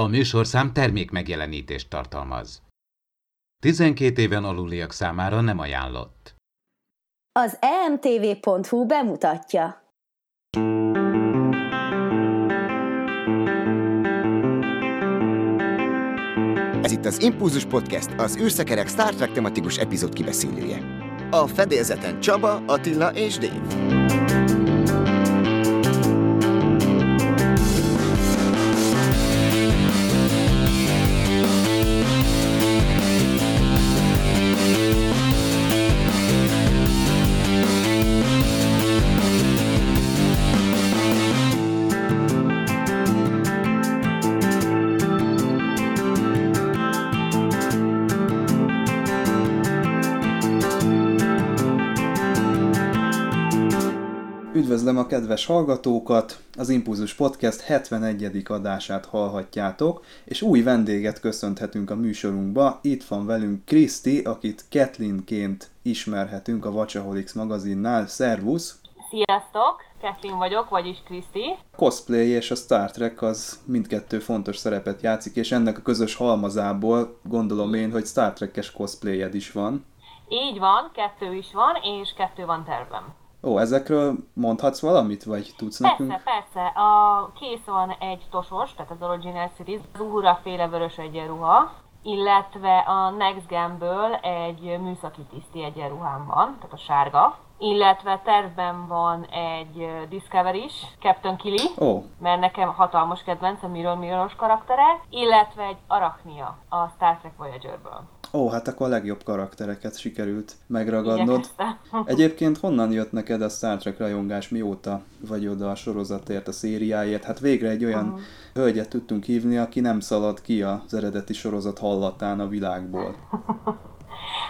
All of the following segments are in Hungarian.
A műsorszám termék megjelenítést tartalmaz. 12 éven aluliak számára nem ajánlott. Az emtv.hu bemutatja. Ez itt az Impulzus Podcast, az űrszekerek Star Trek tematikus epizód kibeszélője. A fedélzeten Csaba, Attila és Dave. Kedves hallgatókat! Az Impulzus Podcast 71. adását hallhatjátok, és új vendéget köszönhetünk a műsorunkba. Itt van velünk Kriszti, akit Kathleenként ismerhetünk a Vacsaholics magazinnál. Szervusz! Sziasztok! Kathleen vagyok, vagyis Kriszti. Cosplay és a Star Trek az mindkettő fontos szerepet játszik, és ennek a közös halmazából gondolom én, hogy Star Trek-es cosplayed is van. Így van, kettő is van, és kettő van tervem. Ó, ezekről mondhatsz valamit, vagy tudsz persze, nekünk? Persze, A kész van egy tosos, tehát az Original Series, az Uhura féle vörös egyenruha, illetve a Next Gen-ből egy műszaki tiszti egyenruhám van, tehát a sárga, illetve tervben van egy Discovery is, Captain Kili, Ó, mert nekem hatalmas kedvenc a Mirror Mirroros karaktere, illetve egy Arachnia a Star Trek Voyager-ből. Ó, hát akkor a legjobb karaktereket sikerült megragadnod. Egyébként honnan jött neked a Star Trek rajongás, mióta vagy oda a sorozatért, a szériáért? Hát végre egy olyan Mhm. hölgyet tudtunk hívni, aki nem szalad ki az eredeti sorozat hallatán a világból.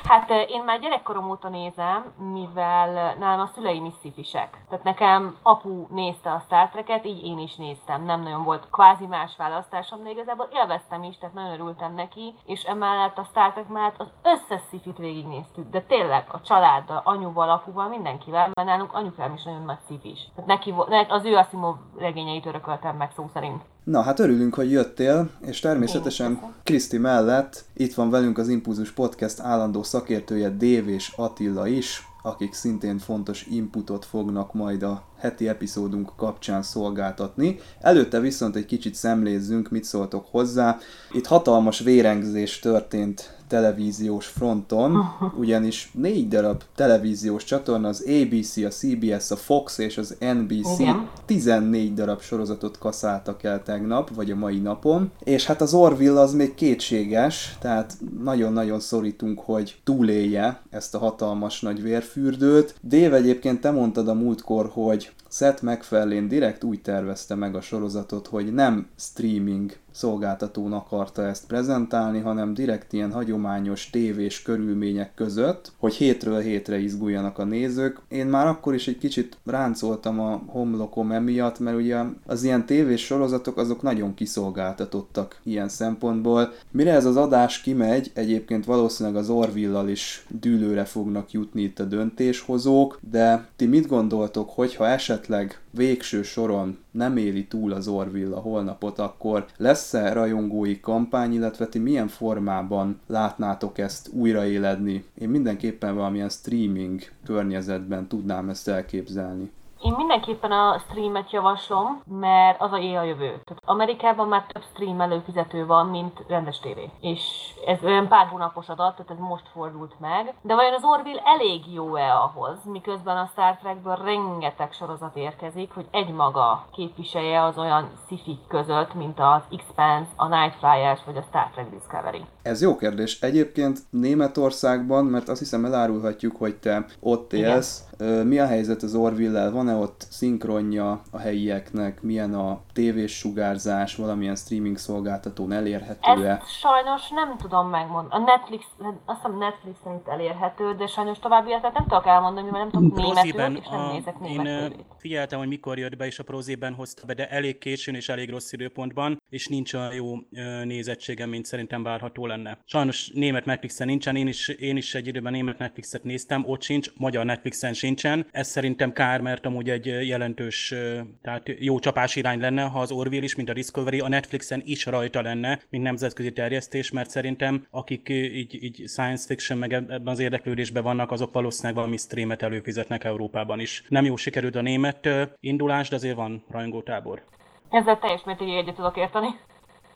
Hát én már gyerekkorom óta nézem, mivel nálam a szüleim is szifisek. Tehát nekem apu nézte a Star Trek-et, így én is néztem. Nem nagyon volt kvázi más választásom, de igazából élveztem is, tehát nagyon örültem neki, és emellett a Star Trek mellett az összes szifit végignéztük, de tényleg a családdal, anyuval, apuval, mindenkivel, mert nálunk anyukám is nagyon nagy szifis. Tehát neki, az ő Asimov regényeit örököltem meg szó szerint. Na, hát örülünk, hogy jöttél, és természetesen. Kriszti mellett itt van velünk az Impulzus Podcast állandó szakértője Dév és Attila is, akik szintén fontos inputot fognak majd a heti epizódunk kapcsán szolgáltatni. Előtte viszont egy kicsit szemlézzünk, mit szóltok hozzá. Itt hatalmas vérengzés történt televíziós fronton, ugyanis négy darab televíziós csatorna, az ABC, a CBS, a Fox és az NBC Igen. 14 darab sorozatot kaszáltak el tegnap, vagy a mai napon, és hát az Orville az még kétséges, tehát nagyon-nagyon szorítunk, hogy túlélje ezt a hatalmas nagy vérfürdőt. Dév egyébként te mondtad a múltkor, hogy Seth MacFarlane direkt úgy tervezte meg a sorozatot, hogy nem streaming szolgáltatón akarta ezt prezentálni, hanem direkt ilyen hagyományos tévés körülmények között, hogy hétről hétre izguljanak a nézők. Én már akkor is egy kicsit ráncoltam a homlokom emiatt, mert ugye az ilyen tévés sorozatok azok nagyon kiszolgáltatottak ilyen szempontból. Mire ez az adás kimegy, egyébként valószínűleg az Orville-al is dűlőre fognak jutni itt a döntéshozók, de ti mit gondoltok, hogyha esetleg végső soron nem éli túl az Orville a holnapot, akkor lesz-e rajongói kampány, illetve ti milyen formában látnátok ezt újraéledni? Én mindenképpen valamilyen streaming környezetben tudnám ezt elképzelni. Én mindenképpen a streamet javaslom, mert az a éj a jövő. Tehát Amerikában már több stream előfizető van, mint rendes tévé. És ez olyan pár hónapos adat, tehát ez most fordult meg. De vajon az Orville elég jó-e ahhoz, miközben a Star Trekből rengeteg sorozat érkezik, hogy egymaga képviselje az olyan szifik között, mint az Expanse, a Night Flyers vagy a Star Trek Discovery. Ez jó kérdés. Egyébként Németországban, mert azt hiszem elárulhatjuk, hogy te ott Igen. élsz, Ö, mi a helyzet az Orville-lel? Van-e ott szinkronja a helyieknek? Milyen a tévés sugárzás? Valamilyen streaming szolgáltatón elérhető-e? Ezt sajnos nem tudom megmondani. A Netflix, azt hiszem Netflixen itt elérhető, de sajnos további életet nem tudok elmondani, mivel nem tudok németül, és nem a, nézek én németül. figyeltem, hogy mikor jött be, és a prózében hozta be, de elég későn és elég rossz időpontban. és nincs olyan jó nézettsége, mint szerintem várható lenne. Sajnos német Netflixen nincsen, én is, én is egy időben német Netflixet néztem, ott sincs, magyar Netflixen sincsen. Ez szerintem kár, mert amúgy egy jelentős, tehát jó csapás irány lenne, ha az Orville is, mint a Discovery, a Netflixen is rajta lenne, mint nemzetközi terjesztés, mert szerintem akik így, így science fiction meg ebben az érdeklődésben vannak, azok valószínűleg valami streamet előfizetnek Európában is. Nem jó sikerült a német indulás, de azért van rajongótábor. Ezzel teljes mértékig egyet tudok érteni.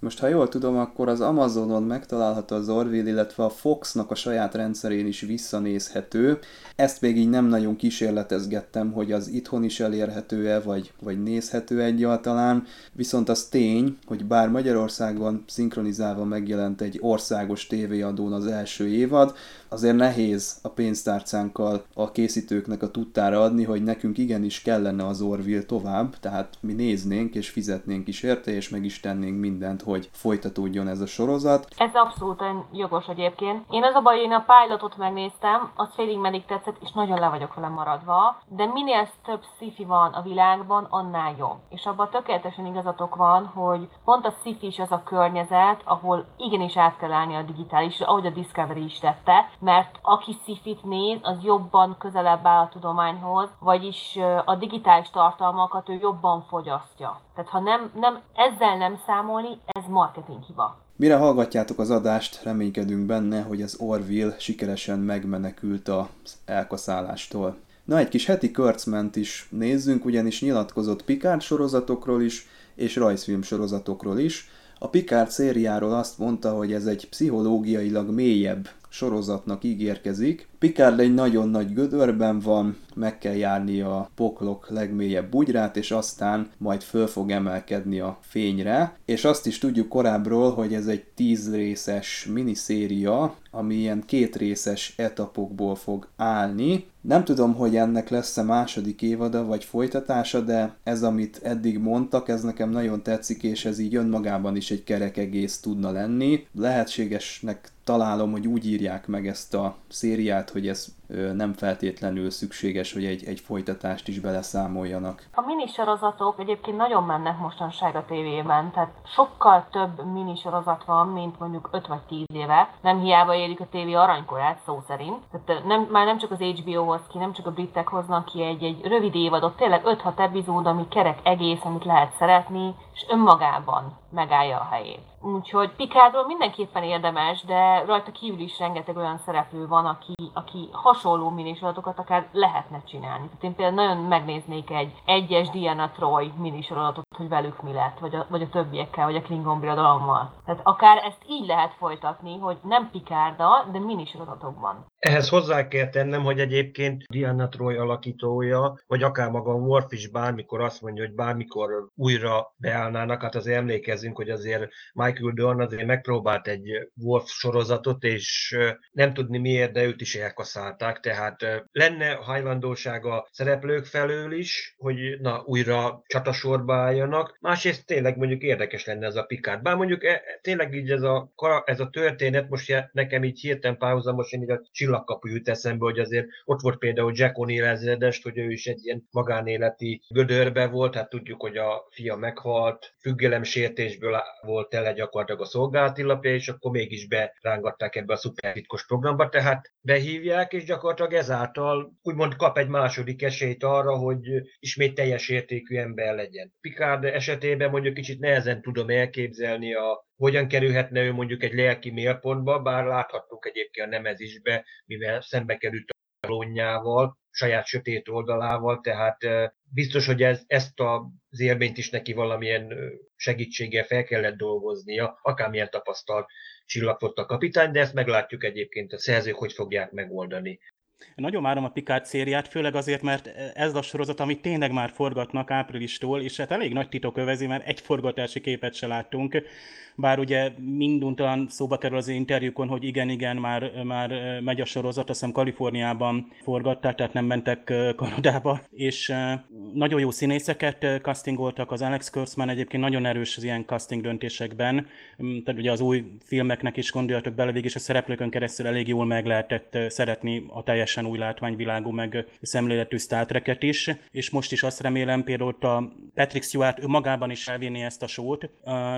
Most, ha jól tudom, akkor az Amazonon megtalálható az Orville, illetve a Foxnak a saját rendszerén is visszanézhető. Ezt még így nem nagyon kísérletezgettem, hogy az itthon is elérhető-e, vagy, vagy nézhető egyáltalán. Viszont az tény, hogy bár Magyarországon szinkronizálva megjelent egy országos tévéadón az első évad, azért nehéz a pénztárcánkkal a készítőknek a tudtára adni, hogy nekünk igenis kellene az Orville tovább, tehát mi néznénk és fizetnénk is érte, és meg is tennénk mindent, hogy folytatódjon ez a sorozat. Ez abszolút jogos egyébként. Én az a baj, én a pilotot megnéztem, az félig meddig tetszett, és nagyon le vagyok vele maradva, de minél több sci van a világban, annál jobb. És abban tökéletesen igazatok van, hogy pont a sci is az a környezet, ahol igenis át kell állni a digitális, ahogy a Discovery is tette, mert aki szifit néz, az jobban közelebb áll a tudományhoz, vagyis a digitális tartalmakat ő jobban fogyasztja. Tehát ha nem, nem ezzel nem számolni, ez marketing hiba. Mire hallgatjátok az adást, reménykedünk benne, hogy az Orville sikeresen megmenekült az elkaszálástól. Na, egy kis heti körcment is nézzünk, ugyanis nyilatkozott Picard sorozatokról is, és rajzfilm sorozatokról is. A Picard szériáról azt mondta, hogy ez egy pszichológiailag mélyebb sorozatnak ígérkezik. Picard egy nagyon nagy gödörben van, meg kell járni a poklok legmélyebb bugyrát, és aztán majd föl fog emelkedni a fényre. És azt is tudjuk korábbról, hogy ez egy tíz részes miniszéria, ami ilyen két részes etapokból fog állni. Nem tudom, hogy ennek lesz-e második évada vagy folytatása, de ez, amit eddig mondtak, ez nekem nagyon tetszik, és ez így önmagában is egy kerek egész tudna lenni. Lehetségesnek találom, hogy úgy írják meg ezt a szériát, hogy ez nem feltétlenül szükséges, hogy egy, egy folytatást is beleszámoljanak. A minisorozatok egyébként nagyon mennek mostanság a tévében, tehát sokkal több minisorozat van, mint mondjuk 5 vagy 10 éve. Nem hiába érik a tévé aranykorát, szó szerint. Tehát nem, már nem csak az HBO hoz ki, nem csak a britek hoznak ki egy, egy rövid évadot, tényleg 5-6 epizód, ami kerek egész, amit lehet szeretni, és önmagában megállja a helyét. Úgyhogy Picardról mindenképpen érdemes, de rajta kívül is rengeteg olyan szereplő van, aki, aki hasonló minisoratokat akár lehetne csinálni. Tehát én például nagyon megnéznék egy egyes Diana Troy minisorozatot, hogy velük mi lett, vagy a, vagy a többiekkel, vagy a Klingon birodalommal. Tehát akár ezt így lehet folytatni, hogy nem Picarda, de minisorozatokban. Ehhez hozzá kell tennem, hogy egyébként Diana Troy alakítója, vagy akár maga Worf is bármikor azt mondja, hogy bármikor újra beállnának, hát azért emlékezzünk, hogy azért Michael Dorn azért megpróbált egy Worf sorozatot, és nem tudni miért, de őt is elkaszálták, tehát lenne hajlandóság a szereplők felől is, hogy na újra csatasorba álljanak. Másrészt tényleg mondjuk érdekes lenne ez a Picard. Bár mondjuk e, tényleg így ez a, ez a történet, most nekem így hirtelen párhuzamosan így a csillagkapu jut eszembe, hogy azért ott volt például Jack O'Neill ezredest, hogy ő is egy ilyen magánéleti gödörbe volt, hát tudjuk, hogy a fia meghalt, függelemsértésből volt tele gyakorlatilag a szolgálati lapja, és akkor mégis berángatták ebbe a szupertitkos programba, tehát behívják, és gyakorlatilag ezáltal úgymond kap egy második esélyt arra, hogy ismét teljes értékű ember legyen. Picard esetében mondjuk kicsit nehezen tudom elképzelni a hogyan kerülhetne ő mondjuk egy lelki mérpontba, bár láthattuk egyébként a nemezisbe, mivel szembe került a lónyával, saját sötét oldalával, tehát biztos, hogy ez, ezt az élményt is neki valamilyen segítséggel fel kellett dolgoznia, akármilyen tapasztalt csillagfott a kapitány, de ezt meglátjuk egyébként a szerzők, hogy fogják megoldani. Nagyon várom a Picard szériát, főleg azért, mert ez a sorozat, amit tényleg már forgatnak áprilistól, és hát elég nagy titok övezi, mert egy forgatási képet se láttunk. Bár ugye minduntalan szóba kerül az interjúkon, hogy igen, igen, már, már megy a sorozat, azt hiszem Kaliforniában forgatták, tehát nem mentek Kanadába, és nagyon jó színészeket castingoltak, az Alex Kurtzman egyébként nagyon erős az ilyen casting döntésekben, mm, tehát ugye az új filmeknek is gondoljatok bele, és a szereplőkön keresztül elég jól meg lehetett szeretni a teljes teljesen új látványvilágú, meg szemléletű Star Trek-et is, és most is azt remélem például a Patrick Stewart magában is elvinni ezt a sót,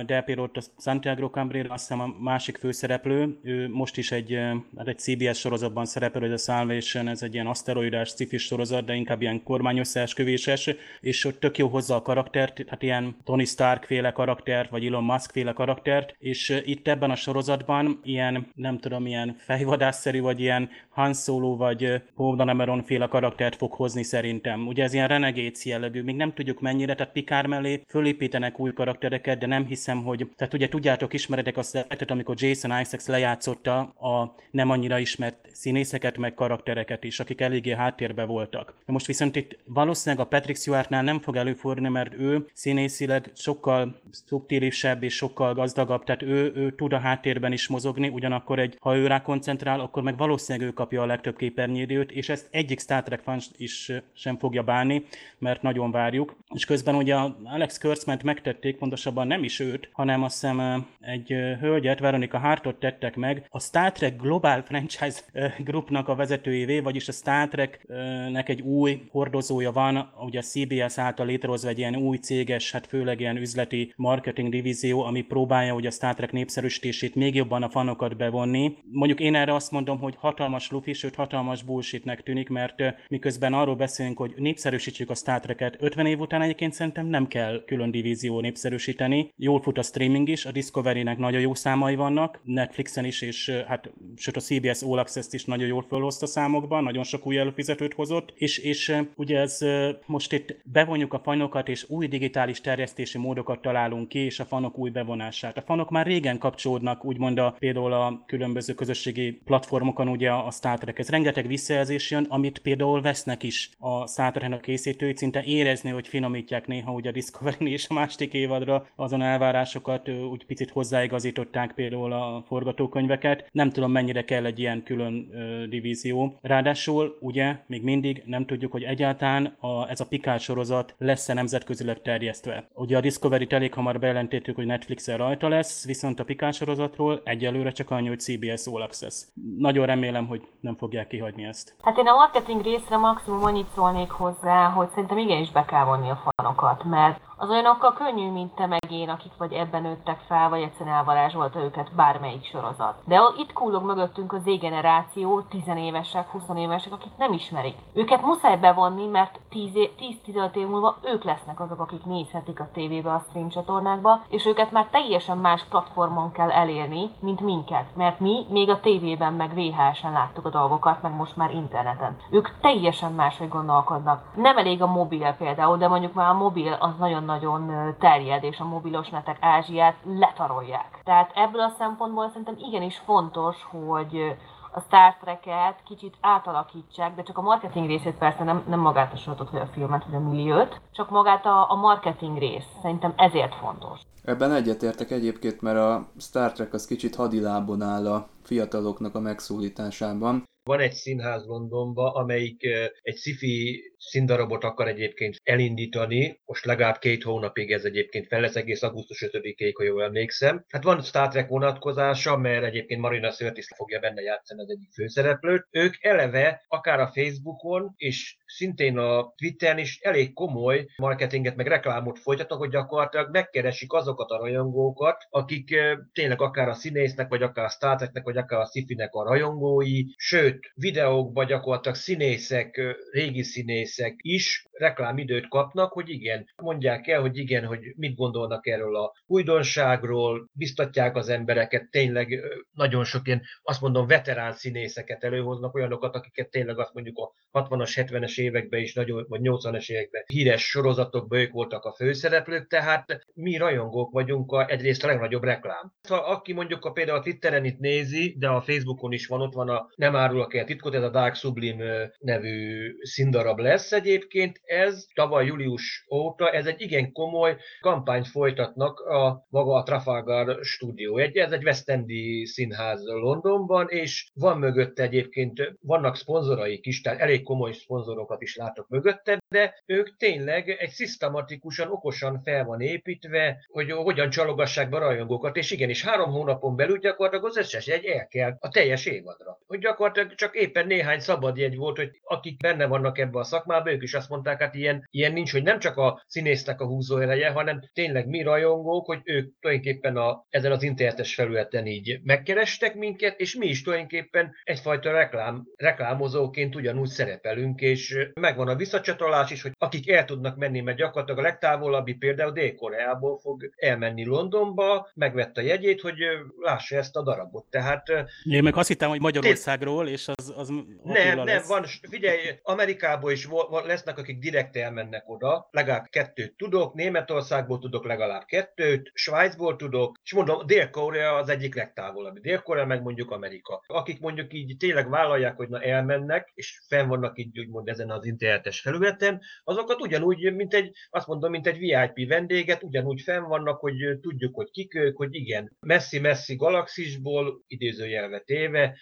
de például a Santiago Cambrera, azt hiszem a másik főszereplő, ő most is egy, hát egy CBS sorozatban szerepel, hogy a Salvation, ez egy ilyen aszteroidás cifis sorozat, de inkább ilyen kormányösszeesküvéses, és ott tök jó hozza a karaktert, hát ilyen Tony Stark féle karaktert, vagy Elon Musk féle karaktert, és itt ebben a sorozatban ilyen, nem tudom, ilyen fejvadászszerű, vagy ilyen Han Solo, vagy Paul Dameron féle karaktert fog hozni szerintem. Ugye ez ilyen renegéc jellegű, még nem tudjuk mennyire, tehát Pikár mellé fölépítenek új karaktereket, de nem hiszem, hogy, tehát ugye tudjátok, ismeretek azt lehetett, amikor Jason Isaacs lejátszotta a nem annyira ismert színészeket, meg karaktereket is, akik eléggé háttérbe voltak. Most viszont itt valószínűleg a Patrick Stewartnál nem fog előfordulni, mert ő színészileg sokkal szubtilisebb és sokkal gazdagabb, tehát ő, ő tud a háttérben is mozogni, ugyanakkor egy, ha ő rá koncentrál, akkor meg valószínűleg ő kapja a legtöbb képernyőidőt, és ezt egyik Star Trek fan is sem fogja bánni, mert nagyon várjuk. És közben ugye Alex Kurtzman megtették, pontosabban nem is őt, hanem azt hiszem egy hölgyet, Veronika Hartot tettek meg, a Star Trek Global Franchise Groupnak a vezetőjévé, vagyis a Star Treknek egy új hordozója van, ugye a CBS által létrehozva egy ilyen új céges, hát főleg ilyen üzleti marketing divízió, ami próbálja ugye a Star Trek népszerűsítését még jobban a fanokat bevonni. Mondjuk én erre azt mondom, hogy hatalmas lufi, sőt hatalmas bullshitnek tűnik, mert miközben arról beszélünk, hogy népszerűsítjük a Star Trek-et 50 év után egyébként szerintem nem kell külön divízió népszerűsíteni. Jól fut a streaming is, a Discovery-nek nagyon jó számai vannak, Netflixen is, és hát sőt a CBS All Access-t is nagyon jól fölhozta számokban, nagyon sok új előfizetőt hozott, és, és ugye ez most itt bevonjuk a fanokat, és új digitális terjesztési módokat találunk ki, és a fanok új bevonását. A fanok már régen kapcsolódnak, úgymond a, például a különböző közösségi platformokon ugye a Star Trek. Ez rengeteg visszajelzés jön, amit például vesznek is a Trek-nek készítői, szinte érezni, hogy finomítják néha ugye a Discovery és a másik évadra azon elvárásokat úgy picit hozzáigazították például a forgatókönyveket. Nem tudom, mennyire kell egy ilyen külön ö, divízió. Ráadásul ugye még mindig nem tudjuk, hogy egyáltalán a, ez a Picard sorozat lesz-e nemzetközileg terjesztve. Ugye a Discovery-t elég hamar bejelentettük, hogy Netflixen rajta lesz, viszont a Picard sorozatról egyelőre csak annyi, hogy CBS All Access. Nagyon remélem, hogy nem fogják kihagyni ezt. Hát én a marketing részre maximum annyit szólnék hozzá, hogy szerintem igenis be kell vonni a fanokat, mert az olyanokkal könnyű, mint te meg én, akik vagy ebben nőttek fel, vagy egyszerűen elvarázsolta őket bármelyik sorozat. De itt kullog mögöttünk az Z-generáció, tizenévesek, 20 évesek, akik nem ismerik. Őket muszáj bevonni, mert 10-15 év múlva ők lesznek azok, akik nézhetik a tévébe, a stream csatornákba, és őket már teljesen más platformon kell elérni, mint minket. Mert mi még a tévében, meg VHS-en láttuk a dolgokat, meg most már interneten. Ők teljesen máshogy gondolkodnak. Nem elég a mobil például, de mondjuk már a mobil az nagyon nagyon terjed, és a mobilos netek Ázsiát letarolják. Tehát ebből a szempontból szerintem igenis fontos, hogy a Star Trek-et kicsit átalakítsák, de csak a marketing részét persze nem, nem magát a sorozatot, vagy a filmet, vagy a milliót, csak magát a, a marketing rész. Szerintem ezért fontos. Ebben egyetértek egyébként, mert a Star Trek az kicsit hadilábon áll a fiataloknak a megszólításában. Van egy színház Londonban, amelyik egy sci-fi színdarabot akar egyébként elindítani. Most legalább két hónapig ez egyébként fel lesz, egész augusztus 5-ig, ha jól emlékszem. Hát van Star Trek vonatkozása, mert egyébként Marina Sirtis fogja benne játszani az egyik főszereplőt. Ők eleve akár a Facebookon és szintén a Twitteren is elég komoly marketinget, meg reklámot folytatnak, hogy gyakorlatilag megkeresik azokat a rajongókat, akik tényleg akár a színésznek, vagy akár a Star Treknek, vagy akár a sci a rajongói, sőt, videókban gyakorlatilag színészek, régi színészek is reklámidőt kapnak, hogy igen, mondják el, hogy igen, hogy mit gondolnak erről a újdonságról, biztatják az embereket, tényleg nagyon sok ilyen, azt mondom, veterán színészeket előhoznak, olyanokat, akiket tényleg azt mondjuk a 60-as, 70-es években is, nagyon, vagy 80-as években híres sorozatokban ők voltak a főszereplők, tehát mi rajongók vagyunk a, egyrészt a legnagyobb reklám. Ha aki mondjuk a például a Twitteren itt nézi, de a Facebookon is van, ott van a Nem árulok el titkot, ez a Dark Sublime nevű színdarab lesz, lesz egyébként, ez tavaly július óta, ez egy igen komoly kampányt folytatnak a maga a Trafalgar stúdió. Egy, ez egy West Endi színház Londonban, és van mögötte egyébként, vannak szponzoraik is, tehát elég komoly szponzorokat is látok mögötte, de ők tényleg egy szisztematikusan, okosan fel van építve, hogy hogyan csalogassák be a rajongókat, és igenis három hónapon belül gyakorlatilag az összes egy el kell a teljes évadra. Hogy gyakorlatilag csak éppen néhány szabad jegy volt, hogy akik benne vannak ebbe a szakmában, ők is azt mondták, hát ilyen, ilyen nincs, hogy nem csak a színésznek a húzóereje, hanem tényleg mi rajongók, hogy ők tulajdonképpen a, ezen az internetes felületen így megkerestek minket, és mi is tulajdonképpen egyfajta reklám, reklámozóként ugyanúgy szerepelünk, és megvan a visszacsatolás is, hogy akik el tudnak menni, mert gyakorlatilag a legtávolabbi például Dél-Koreából fog elmenni Londonba, megvette a jegyét, hogy lássa ezt a darabot. Tehát, Én meg azt hittem, hogy Magyarországról, és az, az nem, nem, lesz. van, figyelj, Amerikából is lesznek, akik direkt elmennek oda, legalább kettőt tudok, Németországból tudok legalább kettőt, Svájcból tudok, és mondom, Dél-Korea az egyik legtávolabbi. Dél-Korea meg mondjuk Amerika. Akik mondjuk így tényleg vállalják, hogy na elmennek, és fenn vannak így úgymond ezen az internetes felületen, azokat ugyanúgy, mint egy, azt mondom, mint egy VIP vendéget, ugyanúgy fenn vannak, hogy tudjuk, hogy kik ők, hogy igen, messzi-messzi galaxisból, idézőjelve téve,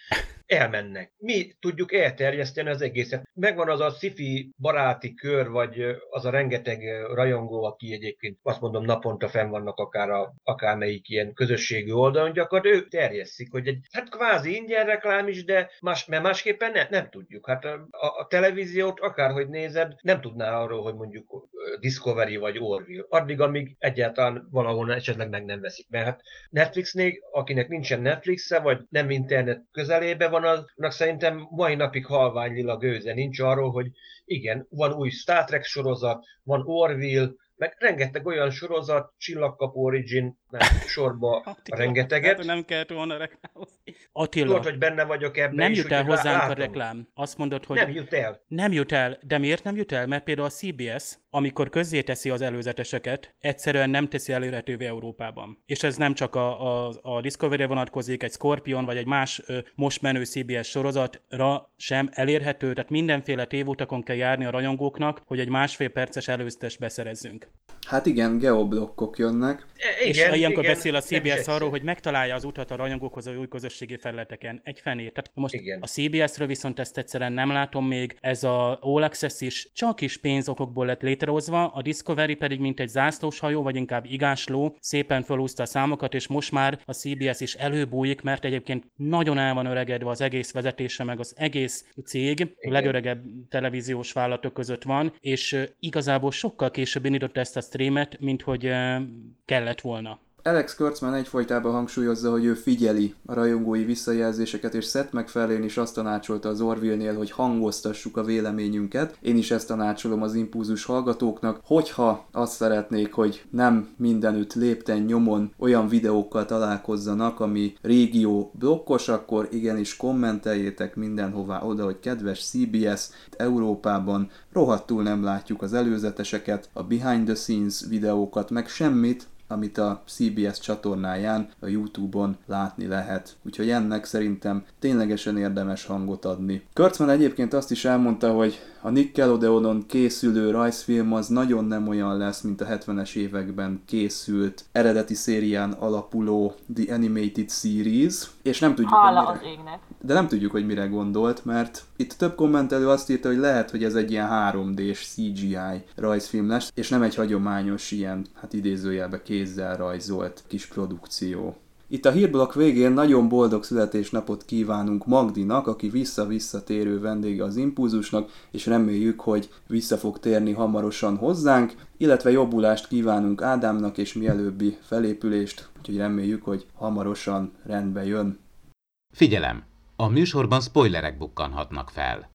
elmennek. Mi tudjuk elterjeszteni az egészet. Megvan az a sci baráti kör, vagy az a rengeteg rajongó, aki egyébként azt mondom naponta fenn vannak akár a, akármelyik ilyen közösségi oldalon, gyakorlatilag ők terjesztik, hogy egy, hát kvázi ingyen reklám is, de más, mert másképpen ne, nem tudjuk. Hát a, a televíziót akárhogy nézed, nem tudná arról, hogy mondjuk Discovery vagy Orville. Addig, amíg egyáltalán valahol esetleg meg nem veszik. Mert hát Netflixnél, akinek nincsen Netflixe, vagy nem internet közelébe van, annak szerintem mai napig halvány lila gőze nincs arról, hogy igen, van új Star Trek sorozat, van Orville, meg rengeteg olyan sorozat, Csillagkapu Origin, nem, sorba Attila, rengeteget. Hát, nem kellett volna reklámozni. Attila, Tudod, hogy benne vagyok ebben Nem is, jut el hozzánk látom. a reklám. Azt mondod, hogy... Nem jut el. Nem jut el. De miért nem jut el? Mert például a CBS, amikor közzéteszi az előzeteseket, egyszerűen nem teszi elérhetővé Európában. És ez nem csak a, a, a Discovery-re vonatkozik, egy Scorpion vagy egy más ö, most menő CBS sorozatra sem elérhető, tehát mindenféle tévutakon kell járni a rajongóknak, hogy egy másfél perces előzetes beszerezzünk. Hát igen, geoblokkok jönnek. E, igen, és ilyenkor igen, beszél a CBS arról, hogy megtalálja az utat a rajongókhoz a új közösségi felületeken. Egy fenét. Tehát most igen. a CBS-ről viszont ezt egyszerűen nem látom még. Ez a All Access is csak is pénzokokból lett létrehozva, a Discovery pedig mint egy zászlós hajó, vagy inkább igásló, szépen felúszta a számokat, és most már a CBS is előbújik, mert egyébként nagyon el van öregedve az egész vezetése, meg az egész cég, a legöregebb televíziós vállalatok között van, és igazából sokkal később indította ezt a streamet, mint hogy kellett volna. Alex Kurtzman egyfolytában hangsúlyozza, hogy ő figyeli a rajongói visszajelzéseket, és Seth MacFarlane is azt tanácsolta az Orville-nél, hogy hangoztassuk a véleményünket. Én is ezt tanácsolom az impulzus hallgatóknak, hogyha azt szeretnék, hogy nem mindenütt lépten nyomon olyan videókkal találkozzanak, ami régió blokkos, akkor igenis kommenteljétek mindenhová oda, hogy kedves CBS, Európában rohadtul nem látjuk az előzeteseket, a behind the scenes videókat, meg semmit, amit a CBS csatornáján, a YouTube-on látni lehet. Úgyhogy ennek szerintem ténylegesen érdemes hangot adni. Kurtzman egyébként azt is elmondta, hogy a Nickelodeonon készülő rajzfilm az nagyon nem olyan lesz, mint a 70-es években készült eredeti szérián alapuló The Animated Series, és nem tudjuk, Hála hogy mire, az égnek. De nem tudjuk, hogy mire gondolt, mert itt több kommentelő azt írta, hogy lehet, hogy ez egy ilyen 3D-s CGI rajzfilm lesz, és nem egy hagyományos ilyen, hát idézőjelbe kézzel rajzolt kis produkció. Itt a hírblokk végén nagyon boldog születésnapot kívánunk Magdinak, aki vissza-visszatérő vendége az Impulzusnak, és reméljük, hogy vissza fog térni hamarosan hozzánk, illetve jobbulást kívánunk Ádámnak és mielőbbi felépülést, úgyhogy reméljük, hogy hamarosan rendbe jön. Figyelem! A műsorban spoilerek bukkanhatnak fel.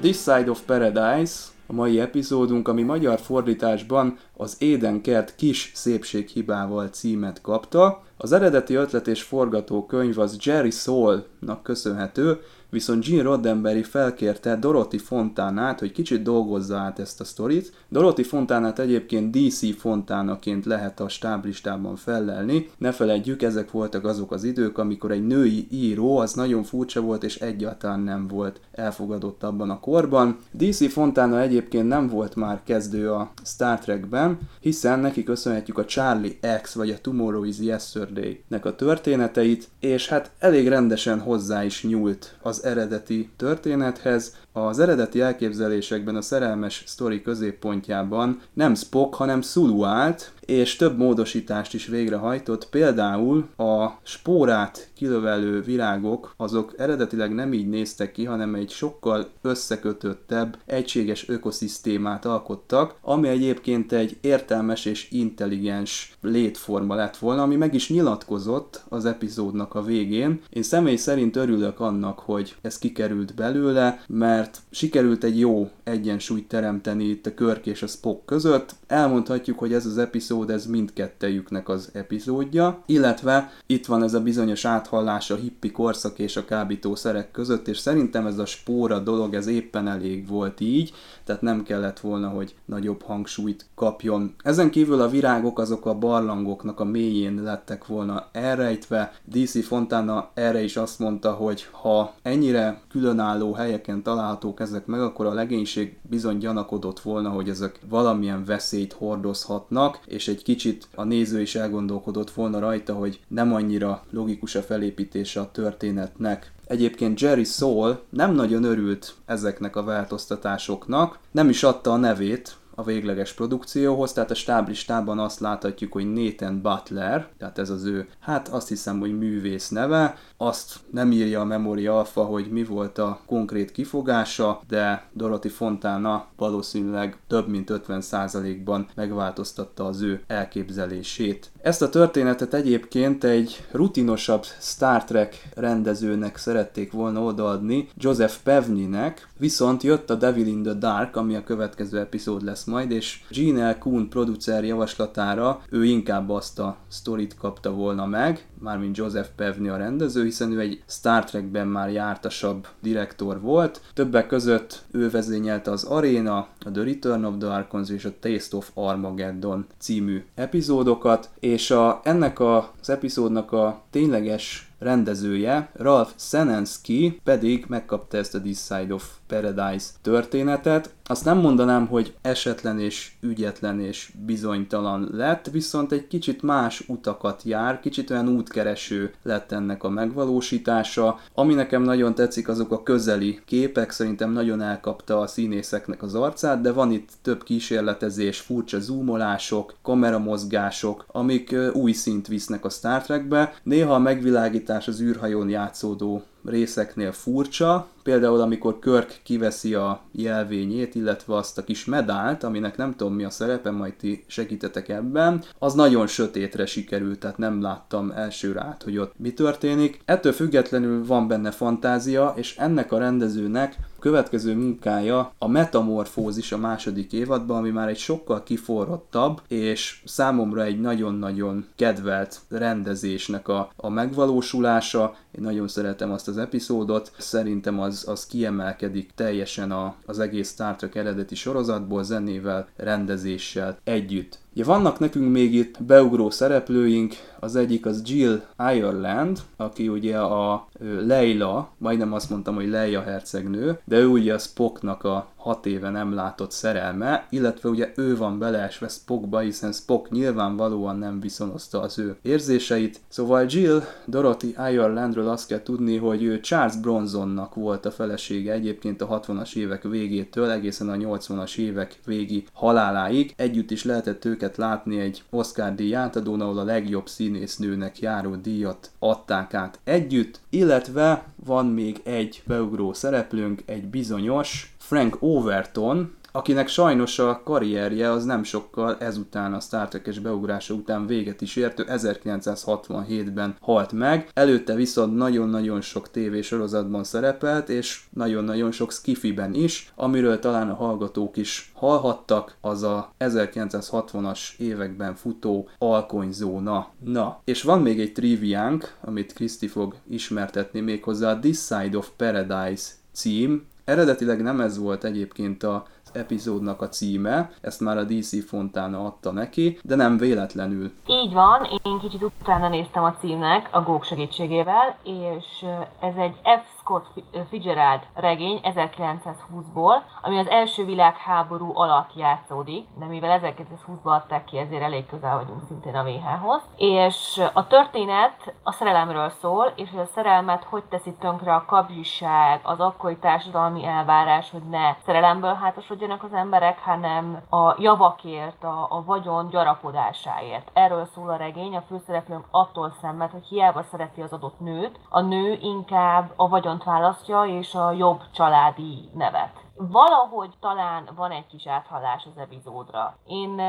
This Side of Paradise a mai epizódunk, ami magyar fordításban az Édenkert kis szépséghibával címet kapta. Az eredeti ötlet és forgatókönyv az Jerry Saul-nak köszönhető, viszont Gene Roddenberry felkérte Dorothy Fontánát, hogy kicsit dolgozza át ezt a sztorit. Dorothy Fontánát egyébként DC Fontánaként lehet a stáblistában fellelni. Ne feledjük, ezek voltak azok az idők, amikor egy női író az nagyon furcsa volt és egyáltalán nem volt elfogadott abban a korban. DC Fontana egyébként nem volt már kezdő a Star Trekben, hiszen neki köszönhetjük a Charlie X vagy a Tomorrow is Yesterday-nek a történeteit, és hát elég rendesen hozzá is nyúlt az eredeti történethez. Az eredeti elképzelésekben a szerelmes sztori középpontjában nem Spock, hanem Sulu állt, és több módosítást is végrehajtott, például a spórát kilövelő virágok, azok eredetileg nem így néztek ki, hanem egy sokkal összekötöttebb, egységes ökoszisztémát alkottak, ami egyébként egy értelmes és intelligens létforma lett volna, ami meg is nyilatkozott az epizódnak a végén. Én személy szerint örülök annak, hogy ez kikerült belőle, mert sikerült egy jó egyensúlyt teremteni itt a Körk és a Spock között. Elmondhatjuk, hogy ez az epizód, ez mindkettejüknek az epizódja, illetve itt van ez a bizonyos áthallás a hippi korszak és a kábítószerek között, és szerintem ez a spóra dolog, ez éppen elég volt így, tehát nem kellett volna, hogy nagyobb hangsúlyt kapjon. Ezen kívül a virágok azok a barlangoknak a mélyén lettek volna elrejtve. DC Fontana erre is azt mondta, hogy ha ennyire különálló helyeken találhatók ezek meg, akkor a legénység bizony gyanakodott volna, hogy ezek valamilyen veszélyt hordozhatnak, és egy kicsit a néző is elgondolkodott volna rajta, hogy nem annyira logikus a felépítése a történetnek. Egyébként Jerry Saul nem nagyon örült ezeknek a változtatásoknak, nem is adta a nevét a végleges produkcióhoz, tehát a stáblistában azt láthatjuk, hogy Nathan Butler, tehát ez az ő, hát azt hiszem, hogy művész neve, azt nem írja a Memory Alpha, hogy mi volt a konkrét kifogása, de Dorothy Fontana valószínűleg több mint 50%-ban megváltoztatta az ő elképzelését. Ezt a történetet egyébként egy rutinosabb Star Trek rendezőnek szerették volna odaadni, Joseph Pevninek, viszont jött a Devil in the Dark, ami a következő epizód lesz majd, és Gene L. Kuhn producer javaslatára ő inkább azt a sztorit kapta volna meg, mármint Joseph Pevni a rendező, hiszen ő egy Star Trekben már jártasabb direktor volt. Többek között ő vezényelte az Arena, a The Return of the Archons és a Taste of Armageddon című epizódokat, és a, ennek a, az epizódnak a tényleges rendezője, Ralph Senensky pedig megkapta ezt a This Side of Paradise történetet. Azt nem mondanám, hogy esetlen és ügyetlen és bizonytalan lett, viszont egy kicsit más utakat jár, kicsit olyan útkereső lett ennek a megvalósítása. Ami nekem nagyon tetszik, azok a közeli képek, szerintem nagyon elkapta a színészeknek az arcát, de van itt több kísérletezés, furcsa zoomolások, kameramozgások, amik új szint visznek a Star Trekbe. Néha a megvilágítás az űrhajón játszódó részeknél furcsa, például amikor Körk kiveszi a jelvényét, illetve azt a kis medált, aminek nem tudom mi a szerepe, majd ti segítetek ebben, az nagyon sötétre sikerült, tehát nem láttam elsőre át, hogy ott mi történik. Ettől függetlenül van benne fantázia, és ennek a rendezőnek következő munkája a Metamorfózis a második évadban, ami már egy sokkal kiforrottabb, és számomra egy nagyon-nagyon kedvelt rendezésnek a, a megvalósulása. Én nagyon szeretem azt az epizódot, szerintem az, az kiemelkedik teljesen a, az egész Star Trek eredeti sorozatból, zenével, rendezéssel együtt. Ja, vannak nekünk még itt beugró szereplőink, az egyik az Jill Ireland, aki ugye a Leila, majdnem azt mondtam, hogy Leia hercegnő, de ő ugye a Spocknak a hat éve nem látott szerelme, illetve ugye ő van beleesve Spockba, hiszen Spock nyilvánvalóan nem viszonozta az ő érzéseit. Szóval Jill Dorothy Irelandről azt kell tudni, hogy ő Charles Bronsonnak volt a felesége egyébként a 60-as évek végétől egészen a 80-as évek végi haláláig. Együtt is lehetett őket látni egy Oscar díj átadón, ahol a legjobb színésznőnek járó díjat adták át együtt, illetve van még egy beugró szereplőnk, egy bizonyos Frank Overton, akinek sajnos a karrierje az nem sokkal ezután a Star Trek-es beugrása után véget is ért, ő 1967-ben halt meg, előtte viszont nagyon-nagyon sok tévésorozatban szerepelt, és nagyon-nagyon sok skifiben is, amiről talán a hallgatók is hallhattak, az a 1960-as években futó Alkonyzóna. Na, és van még egy triviánk, amit Kriszti fog ismertetni méghozzá a This Side of Paradise cím. Eredetileg nem ez volt egyébként a epizódnak a címe, ezt már a DC Fontana adta neki, de nem véletlenül. Így van, én kicsit utána néztem a címnek a Gók segítségével, és ez egy F. Scott Fitzgerald regény 1920-ból, ami az első világháború alatt játszódik, de mivel 1920-ban adták ki, ezért elég közel vagyunk szintén a VH-hoz. És a történet a szerelemről szól, és a szerelmet hogy teszi tönkre a kapzsiság, az akkori társadalmi elvárás, hogy ne szerelemből hátosodjanak az emberek, hanem a javakért, a, a vagyon gyarapodásáért. Erről szól a regény, a főszereplőnk attól szenved, hogy hiába szereti az adott nőt, a nő inkább a vagyon vagyont választja, és a jobb családi nevet. Valahogy talán van egy kis áthallás az epizódra. Én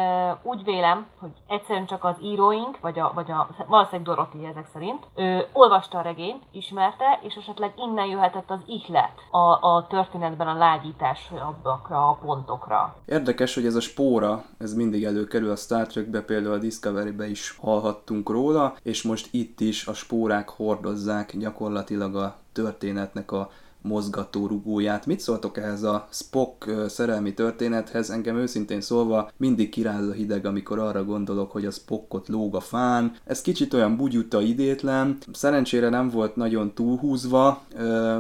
úgy vélem, hogy egyszerűen csak az íróink, vagy a, vagy a valószínűleg Dorothy ezek szerint, ő olvasta a regényt, ismerte, és esetleg innen jöhetett az ihlet a, a történetben a lágyításokra, a pontokra. Érdekes, hogy ez a spóra, ez mindig előkerül a Star Trekbe, például a Discovery-be is hallhattunk róla, és most itt is a spórák hordozzák gyakorlatilag a történetnek a mozgató rugóját. Mit szóltok ehhez a Spock szerelmi történethez? Engem őszintén szólva mindig kiráz a hideg, amikor arra gondolok, hogy a Spockot lóg a fán. Ez kicsit olyan bugyuta idétlen. Szerencsére nem volt nagyon túlhúzva,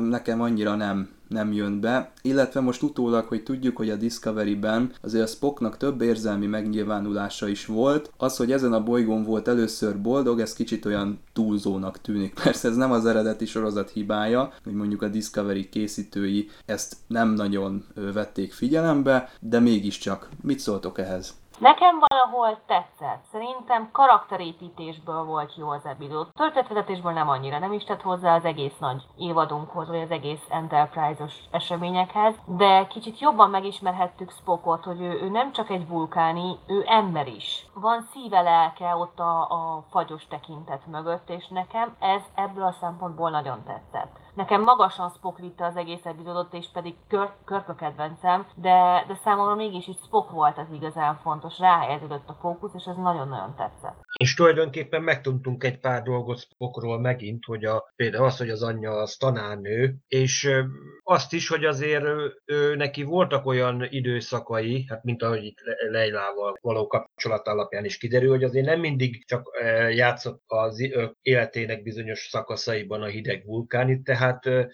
nekem annyira nem nem jön be, illetve most utólag, hogy tudjuk, hogy a Discovery-ben azért a Spocknak több érzelmi megnyilvánulása is volt, az, hogy ezen a bolygón volt először boldog, ez kicsit olyan túlzónak tűnik. Persze ez nem az eredeti sorozat hibája, hogy mondjuk a Discovery készítői ezt nem nagyon vették figyelembe, de mégiscsak mit szóltok ehhez? Nekem valahol tetszett. Szerintem karakterépítésből volt jó az epizód. Történetvezetésből nem annyira, nem is tett hozzá az egész nagy évadunkhoz, vagy az egész Enterprise-os eseményekhez, de kicsit jobban megismerhettük Spockot, hogy ő, ő nem csak egy vulkáni, ő ember is. Van szíve lelke ott a, a fagyos tekintet mögött, és nekem ez ebből a szempontból nagyon tetszett. Nekem magasan Spock vitte az egész epizódot, és pedig kör, Körk kedvencem, de, de számomra mégis itt Spock volt az igazán fontos, ráhelyeződött a fókusz, és ez nagyon-nagyon tetszett. És tulajdonképpen megtudtunk egy pár dolgot Spockról megint, hogy a, például az, hogy az anyja az tanárnő, és azt is, hogy azért ő, ő, neki voltak olyan időszakai, hát mint ahogy itt Leilával való kapcsolat alapján is kiderül, hogy azért nem mindig csak játszott az életének bizonyos szakaszaiban a hideg vulkánit, tehát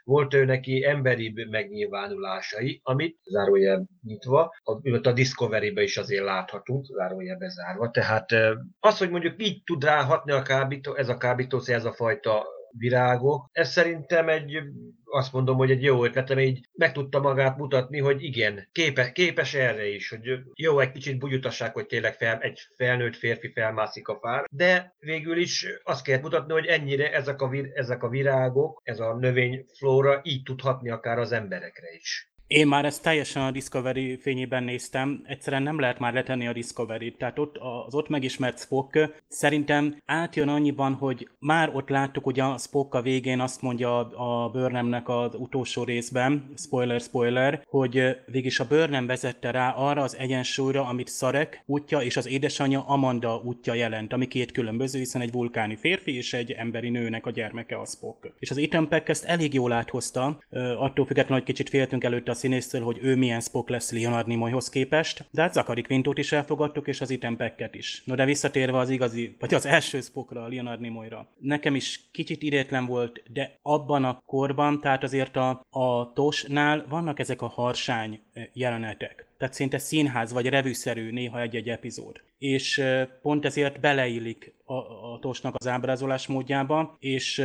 volt ő neki emberibb megnyilvánulásai, amit zárójel nyitva, a, a Discovery-be is azért láthatunk, zárójel bezárva. Tehát az, hogy mondjuk így tud ráhatni a kábító, ez a kábítószer, ez a fajta virágok. Ez szerintem egy, azt mondom, hogy egy jó ötletem, így meg tudta magát mutatni, hogy igen, képe, képes erre is, hogy jó, egy kicsit bugyutasság, hogy tényleg fel, egy felnőtt férfi felmászik a fár, de végül is azt kell mutatni, hogy ennyire ezek a, vir, ezek a virágok, ez a növényflóra így tudhatni akár az emberekre is. Én már ezt teljesen a Discovery fényében néztem, egyszerűen nem lehet már letenni a Discovery-t, tehát ott az ott megismert Spock szerintem átjön annyiban, hogy már ott láttuk, hogy a Spock a végén azt mondja a Burnhamnek az utolsó részben, spoiler, spoiler, hogy végig a Burnham vezette rá arra az egyensúlyra, amit Szarek útja és az édesanyja Amanda útja jelent, ami két különböző, hiszen egy vulkáni férfi és egy emberi nőnek a gyermeke a Spock. És az Ethan Peck ezt elég jól áthozta, attól függetlenül, hogy kicsit féltünk előtte a színésztől, hogy ő milyen Spock lesz Leonard Nimoyhoz képest, de hát Zachary Quintot is elfogadtuk, és az Ethan Pecket is. No de visszatérve az igazi, vagy az első Spockra, Leonard Nimoyra. Nekem is kicsit idétlen volt, de abban a korban, tehát azért a, a Tosnál vannak ezek a harsány eh, jelenetek. Tehát szinte színház vagy revűszerű néha egy-egy epizód. És pont ezért beleillik a, a tosnak az ábrázolás módjába, és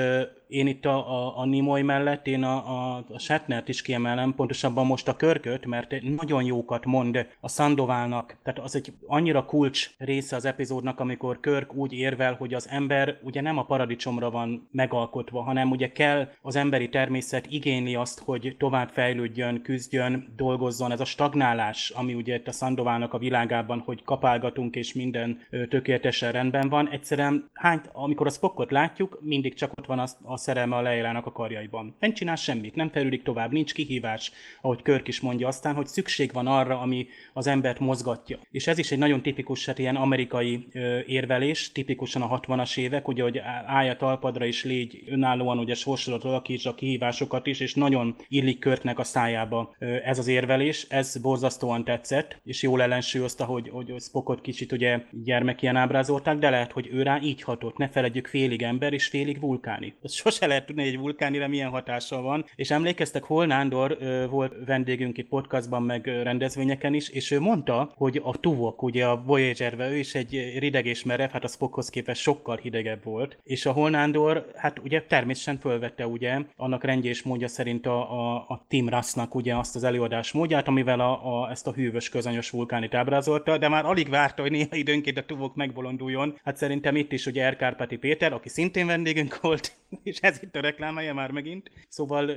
én itt a, a, a Nimoy mellett én a, a, a Shatnert is kiemelem, pontosabban most a Körköt, mert nagyon jókat mond a Szandoválnak. Tehát az egy annyira kulcs része az epizódnak, amikor Körk úgy érvel, hogy az ember ugye nem a paradicsomra van megalkotva, hanem ugye kell az emberi természet igényli azt, hogy tovább fejlődjön, küzdjön, dolgozzon. Ez a stagnálás, ami ugye itt a Szandoválnak a világában, hogy kapálgatunk és minden tökéletesen rendben van. Egyszerűen hány, amikor a Spockot látjuk, mindig csak ott van az, a szerelme a Leilának a karjaiban. Nem csinál semmit, nem fejlődik tovább, nincs kihívás, ahogy Körk is mondja aztán, hogy szükség van arra, ami az embert mozgatja. És ez is egy nagyon tipikus, hát ilyen amerikai ö, érvelés, tipikusan a 60-as évek, ugye, hogy állj a talpadra és légy önállóan, ugye sorsodat alakíts a kihívásokat is, és nagyon illik Körknek a szájába ö, ez az érvelés, ez borzasztóan tetszett, és jól ellensúlyozta, hogy, hogy Spockot kicsit ugye gyermekien ábrázolták, de lehet, hogy ő rá így hatott. Ne feledjük, félig ember és félig vulkáni. Ez sose lehet tudni, hogy egy vulkánira milyen hatással van. És emlékeztek, Hol Nándor volt vendégünk itt podcastban, meg rendezvényeken is, és ő mondta, hogy a tuvok, ugye a voyager ő is egy rideg és merev, hát a Spockhoz képest sokkal hidegebb volt. És a Holnándor, hát ugye természetesen fölvette ugye annak rendje és módja szerint a, a, a Tim Russnak ugye azt az előadás módját, amivel a, a, ezt a hűvös közönyös vulkánit ábrázolta, de már alig várta, hogy néha időnként a tuvok megbolonduljon. Hát szerintem itt is ugye Erkárpáti Péter, aki szintén vendégünk volt, és ez itt a reklámája már megint. Szóval,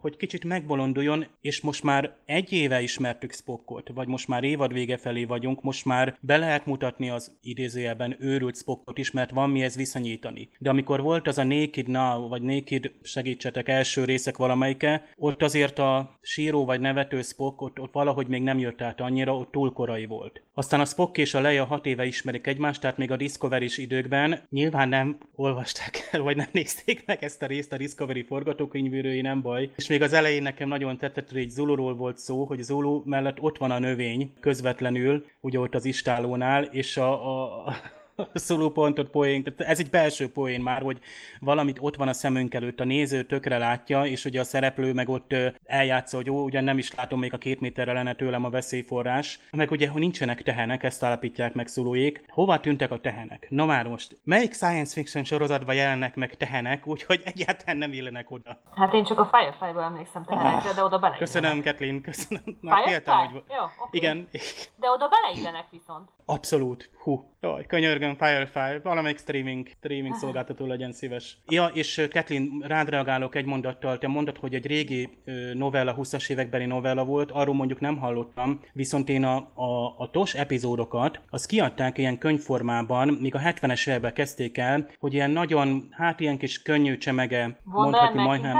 hogy kicsit megbolonduljon, és most már egy éve ismertük Spockot, vagy most már évad vége felé vagyunk, most már be lehet mutatni az idézőjelben őrült Spockot is, mert van mihez viszonyítani. De amikor volt az a Naked Now, vagy Naked segítsetek első részek valamelyike, ott azért a síró vagy nevető Spock ott, ott valahogy még nem jött át annyira, ott túl korai volt. Aztán a Spock és a Leia hat éve ismerik egymást, tehát még a discovery időkben nyilván nem olvasták el, vagy nem nézték meg ezt a részt a Discovery forgatókönyvűrői, nem baj. És még az elején nekem nagyon tetszett, hogy Zuluról volt szó, hogy Zulu mellett ott van a növény közvetlenül, ugye ott az istálónál, és a, a szólópontot poén, tehát ez egy belső poén már, hogy valamit ott van a szemünk előtt, a néző tökre látja, és ugye a szereplő meg ott eljátsza, hogy jó, ugyan nem is látom még a két méterre lenne tőlem a veszélyforrás, meg ugye, hogy nincsenek tehenek, ezt állapítják meg szólóék. Hova tűntek a tehenek? Na már most, melyik science fiction sorozatban jelennek meg tehenek, úgyhogy egyáltalán nem illenek oda? Hát én csak a Firefly-ból emlékszem tehenekre, ah, de oda bele. Köszönöm, Kathleen, köszönöm. Na, Firefly? Féltem, hogy... Jó, okay. Igen. De oda beleillenek viszont. Abszolút. Hú. Jaj, könyörgöm, Firefly, valamelyik streaming, streaming szolgáltató legyen szíves. Ja, és Kathleen, rád reagálok egy mondattal. Te mondod, hogy egy régi novella, 20-as évekbeli novella volt, arról mondjuk nem hallottam, viszont én a, a, a TOS epizódokat, az kiadták ilyen könyvformában, míg a 70-es években kezdték el, hogy ilyen nagyon, hát ilyen kis könnyű csemege, mondhatjuk majdnem.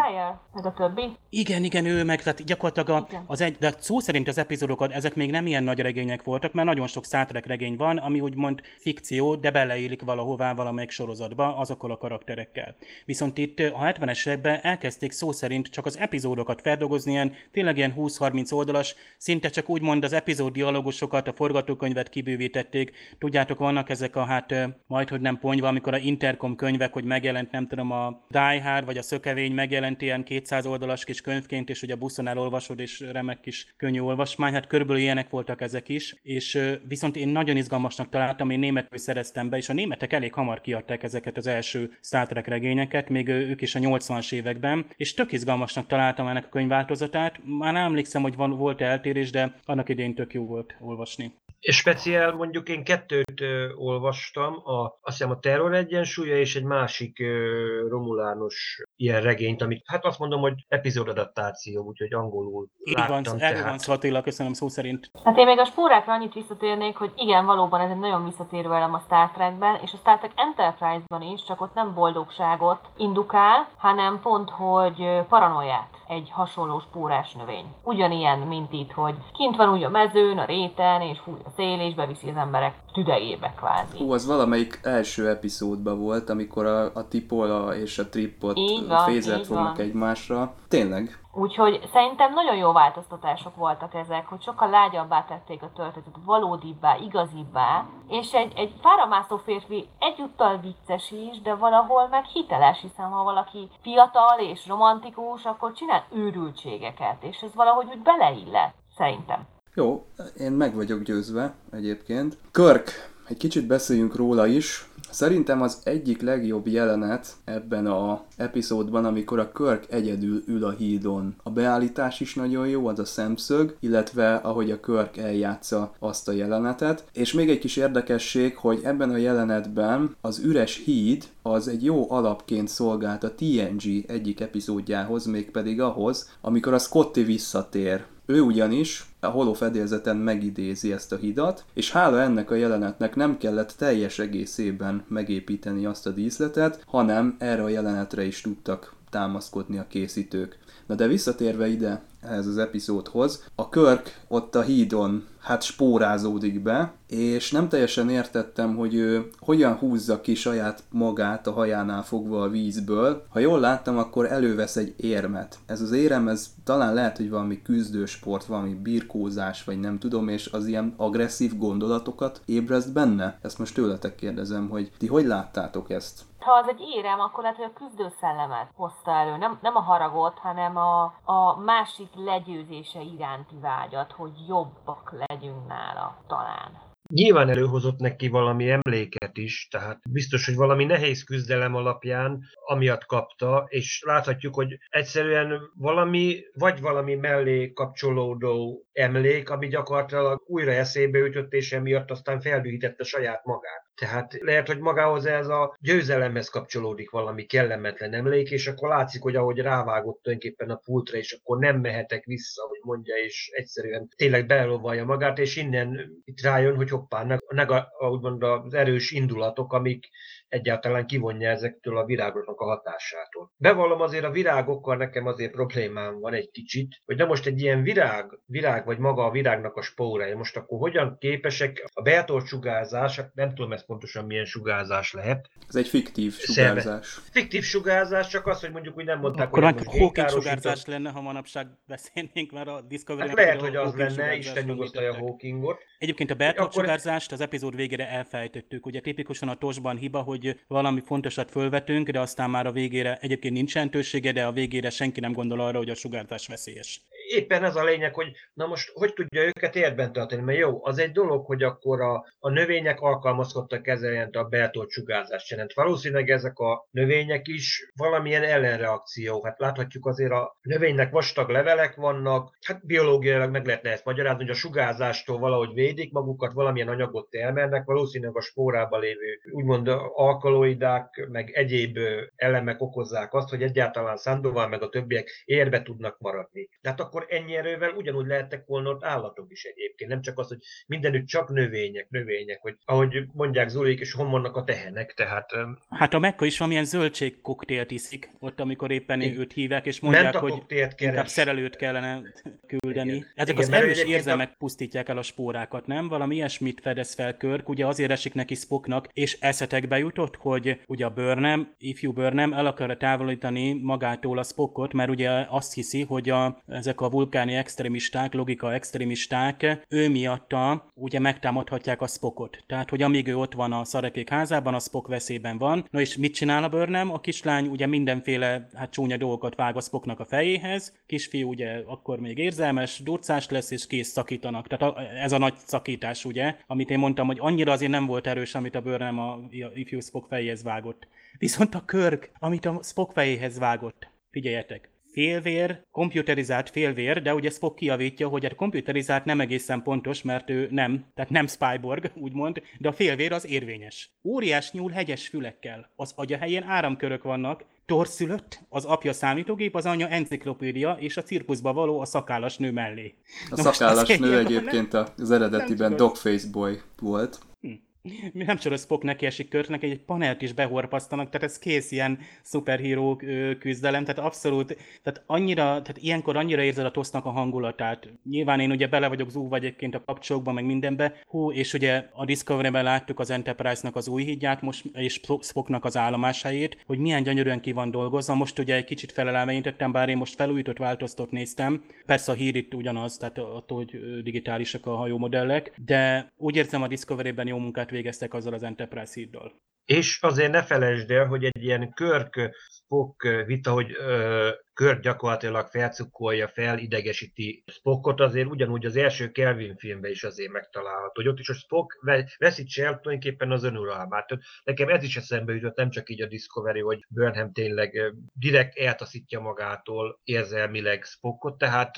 Meg a többi? Igen, igen, ő meg, tehát gyakorlatilag a, az egy, de szó szerint az epizódokat, ezek még nem ilyen nagy regények voltak, mert nagyon sok Star regény van, ami úgymond fikció, de beleélik valahová valamelyik sorozatba azokkal a karakterekkel. Viszont itt a 70-es években elkezdték szó szerint csak az epizódokat feldolgozni, ilyen, tényleg ilyen 20-30 oldalas, szinte csak úgymond az epizód dialogusokat, a forgatókönyvet kibővítették. Tudjátok, vannak ezek a hát majd, hogy nem ponyva, amikor a Intercom könyvek, hogy megjelent, nem tudom, a Die Hard vagy a Szökevény megjelent ilyen 200 oldalas kis könyvként, és ugye a buszon elolvasod, és remek kis könnyű olvasmány. Hát körülbelül ilyenek voltak ezek is. És viszont én nagyon izgalmasnak találtam, én németül szereztem be, és a németek elég hamar kiadták ezeket az első Star Trek regényeket, még ők is a 80-as években, és tök izgalmasnak találtam ennek a könyvváltozatát. Már nem emlékszem, hogy van, volt eltérés, de annak idején tök jó volt olvasni. És speciál mondjuk én kettőt ö, olvastam, a, azt hiszem a Terror egyensúlya és egy másik ö, Romulános ilyen regényt, amit hát azt mondom, hogy epizódadaptáció, úgyhogy angolul Így láttam. Van, erről van szó Attila, köszönöm szó szerint. Hát én még a spórákra annyit visszatérnék, hogy igen, valóban ez egy nagyon visszatérő elem a Star Trekben, és a Star Trek Enterprise-ban is, csak ott nem boldogságot indukál, hanem pont, hogy paranoiát egy hasonló spórás növény. Ugyanilyen, mint itt, hogy kint van úgy a mezőn, a réten, és fúj a szél, és beviszi az emberek tüdejébe kvázi. Hú, az valamelyik első epizódban volt, amikor a, a Tipola és a Tripot fézet fognak egymásra. Tényleg, Úgyhogy szerintem nagyon jó változtatások voltak ezek, hogy sokkal lágyabbá tették a történetet, valódibbá, igazibbá, és egy, egy fáramászó férfi egyúttal vicces is, de valahol meg hiteles, hiszen ha valaki fiatal és romantikus, akkor csinál őrültségeket, és ez valahogy úgy beleillet, szerintem. Jó, én meg vagyok győzve egyébként. Körk, egy kicsit beszéljünk róla is. Szerintem az egyik legjobb jelenet ebben a epizódban, amikor a Körk egyedül ül a hídon. A beállítás is nagyon jó, az a szemszög, illetve ahogy a Körk eljátsza azt a jelenetet. És még egy kis érdekesség, hogy ebben a jelenetben az üres híd az egy jó alapként szolgált a TNG egyik epizódjához, mégpedig ahhoz, amikor a Scotty visszatér ő ugyanis a holofedélzeten megidézi ezt a hidat, és hála ennek a jelenetnek nem kellett teljes egészében megépíteni azt a díszletet, hanem erre a jelenetre is tudtak támaszkodni a készítők. Na de visszatérve ide, ehhez az epizódhoz, a Körk ott a hídon hát spórázódik be, és nem teljesen értettem, hogy ő hogyan húzza ki saját magát a hajánál fogva a vízből. Ha jól láttam, akkor elővesz egy érmet. Ez az érem, ez talán lehet, hogy valami küzdősport, valami birkózás, vagy nem tudom, és az ilyen agresszív gondolatokat ébreszt benne. Ezt most tőletek kérdezem, hogy ti hogy láttátok ezt? Ha az egy érem, akkor lehet, hogy a küzdőszellemet hozta elő. Nem, nem a haragot, hanem a, a másik legyőzése iránti vágyat, hogy jobbak legyünk nála talán. Nyilván előhozott neki valami emléket is, tehát biztos, hogy valami nehéz küzdelem alapján amiatt kapta, és láthatjuk, hogy egyszerűen valami, vagy valami mellé kapcsolódó emlék, ami gyakorlatilag újra eszébe ütött, és emiatt aztán feldühítette saját magát. Tehát lehet, hogy magához ez a győzelemhez kapcsolódik valami kellemetlen emlék, és akkor látszik, hogy ahogy rávágott tulajdonképpen a pultra, és akkor nem mehetek vissza, hogy mondja, és egyszerűen tényleg belelovalja magát, és innen itt rájön, hogy hoppá, nega, úgymond az erős indulatok, amik egyáltalán kivonja ezektől a virágoknak a hatásától. Bevallom azért a virágokkal nekem azért problémám van egy kicsit, hogy na most egy ilyen virág, virág vagy maga a virágnak a spórája, most akkor hogyan képesek a beatolt sugárzás, hát nem tudom ezt pontosan milyen sugárzás lehet. Ez egy fiktív sugárzás. Szerve. Fiktív sugárzás, csak az, hogy mondjuk úgy nem mondták, akkor hogy Hawking sugárzás lenne, ha manapság beszélnénk, mert a Discovery... Hát lehet, hogy az lenne, Isten nyugosztalja Hawkingot. Egyébként a beatolt akkor... sugárzást az epizód végére elfejtettük. Ugye tipikusan a tosban hiba, hogy hogy valami fontosat fölvetünk, de aztán már a végére egyébként nincs jelentősége, de a végére senki nem gondol arra, hogy a sugárzás veszélyes éppen ez a lényeg, hogy na most hogy tudja őket érben tartani, mert jó, az egy dolog, hogy akkor a, a növények alkalmazkodtak ezzel a beltolt sugárzást jelent. Valószínűleg ezek a növények is valamilyen ellenreakció. Hát láthatjuk azért a növénynek vastag levelek vannak, hát biológiailag meg lehetne ezt magyarázni, hogy a sugárzástól valahogy védik magukat, valamilyen anyagot termelnek, valószínűleg a spórába lévő úgymond alkaloidák, meg egyéb elemek okozzák azt, hogy egyáltalán Sandoval meg a többiek érbe tudnak maradni. Tehát akkor akkor ennyi erővel ugyanúgy lehettek volna ott állatok is egyébként. Nem csak az, hogy mindenütt csak növények, növények, hogy ahogy mondják Zulik, és hon vannak a tehenek, tehát... Hát a Mekka is valamilyen zöldségkoktélt iszik, ott amikor éppen én, őt hívják, és mondják, hogy inkább szerelőt kellene küldeni. Igen. Ezek Igen, az erős érzelmek a... pusztítják el a spórákat, nem? Valami ilyesmit fedez fel Körk, ugye azért esik neki Spocknak, és eszetekbe jutott, hogy ugye a Burnham, ifjú Burnham el akarja távolítani magától a Spockot, mert ugye azt hiszi, hogy a, ezek a vulkáni extremisták, logika extremisták, ő miatta ugye megtámadhatják a Spockot. Tehát, hogy amíg ő ott van a szarekék házában, a Spock veszélyben van. Na és mit csinál a Burnham? A kislány ugye mindenféle hát csúnya dolgokat vág a Spocknak a fejéhez, kisfiú ugye akkor még érzelmes, durcás lesz, és kész szakítanak. Tehát a, ez a nagy szakítás, ugye, amit én mondtam, hogy annyira azért nem volt erős, amit a Burnham a, a ifjú Spock fejéhez vágott. Viszont a Körk, amit a Spock fejéhez vágott, figyeljetek, félvér, komputerizált félvér, de ugye Spock kiavítja, hogy a komputerizált nem egészen pontos, mert ő nem, tehát nem Spyborg, úgymond, de a félvér az érvényes. Óriás nyúl hegyes fülekkel, az agya helyén áramkörök vannak, torszülött, az apja számítógép, az anya enciklopédia, és a cirkuszba való a szakállas nő mellé. A Na szakállas nő egyébként az eredetiben Dogface Boy volt. Hm nem csak a Spock neki esik körtnek, egy panelt is behorpasztanak, tehát ez kész ilyen szuperhíró küzdelem, tehát abszolút, tehát annyira, tehát ilyenkor annyira érzed a tosznak a hangulatát. Nyilván én ugye bele vagyok zúgva egyébként a kapcsolókban, meg mindenbe, hú, és ugye a Discovery-ben láttuk az Enterprise-nak az új hídját most, és Spocknak az állomásáért, hogy milyen gyönyörűen ki van dolgozva. Most ugye egy kicsit felelelmeintettem, bár én most felújított változtat néztem. Persze a hír itt ugyanaz, tehát attól, hogy digitálisak a hajómodellek, de úgy érzem a Discovery-ben jó munkát végeztek azzal az Enterprise híddal. És azért ne felejtsd el, hogy egy ilyen körk Spock vita, hogy ö, Kört gyakorlatilag felcukkolja, felidegesíti Spockot, azért ugyanúgy az első Kelvin filmben is azért megtalálható, hogy ott is a Spock veszítse el tulajdonképpen az önuralmát. Nekem ez is eszembe jutott, nem csak így a Discovery, hogy Burnham tényleg direkt eltaszítja magától érzelmileg Spockot, tehát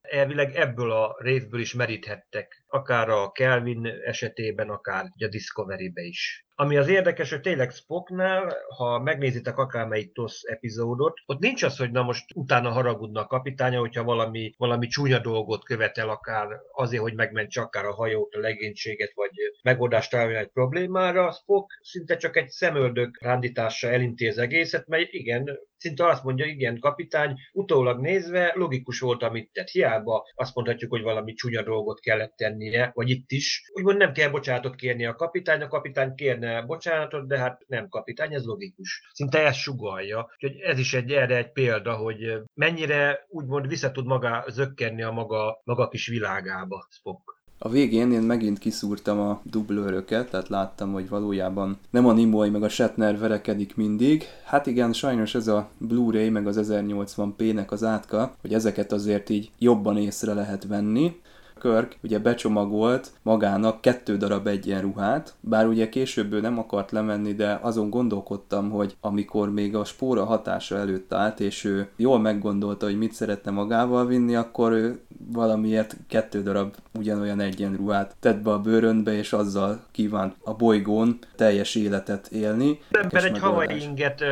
elvileg ebből a részből is meríthettek, akár a Kelvin esetében, akár a Discovery-be is. Ami az érdekes, hogy tényleg Spocknál, ha megnézitek akármelyik TOSZ epizódot, ott nincs az, hogy na most utána haragudna a kapitánya, hogyha valami, valami csúnya dolgot követel akár azért, hogy megmentse akár a hajót, a legénységet, vagy megoldást találni egy problémára. Spock szinte csak egy szemöldök rándítással elintéz egészet, mert igen, szinte azt mondja, igen, kapitány, utólag nézve logikus volt, amit tett. Hiába azt mondhatjuk, hogy valami csúnya dolgot kellett tennie, vagy itt is. Úgymond nem kell bocsánatot kérni a kapitány, a kapitány kérne bocsánatot, de hát nem kapitány, ez logikus. Szinte ezt sugalja. Úgyhogy ez is egy erre egy példa, hogy mennyire úgymond vissza tud maga zökkenni a maga, maga kis világába Spock. A végén én megint kiszúrtam a dublőröket, tehát láttam, hogy valójában nem a Nimoy meg a Shatner verekedik mindig. Hát igen, sajnos ez a Blu-ray meg az 1080p-nek az átka, hogy ezeket azért így jobban észre lehet venni. Körk ugye becsomagolt magának kettő darab egyenruhát, bár ugye később ő nem akart lemenni, de azon gondolkodtam, hogy amikor még a spóra hatása előtt állt, és ő jól meggondolta, hogy mit szeretne magával vinni, akkor ő valamiért kettő darab ugyanolyan egyenruhát tett be a bőrönbe, és azzal kívánt a bolygón teljes életet élni. Ember egy havai inget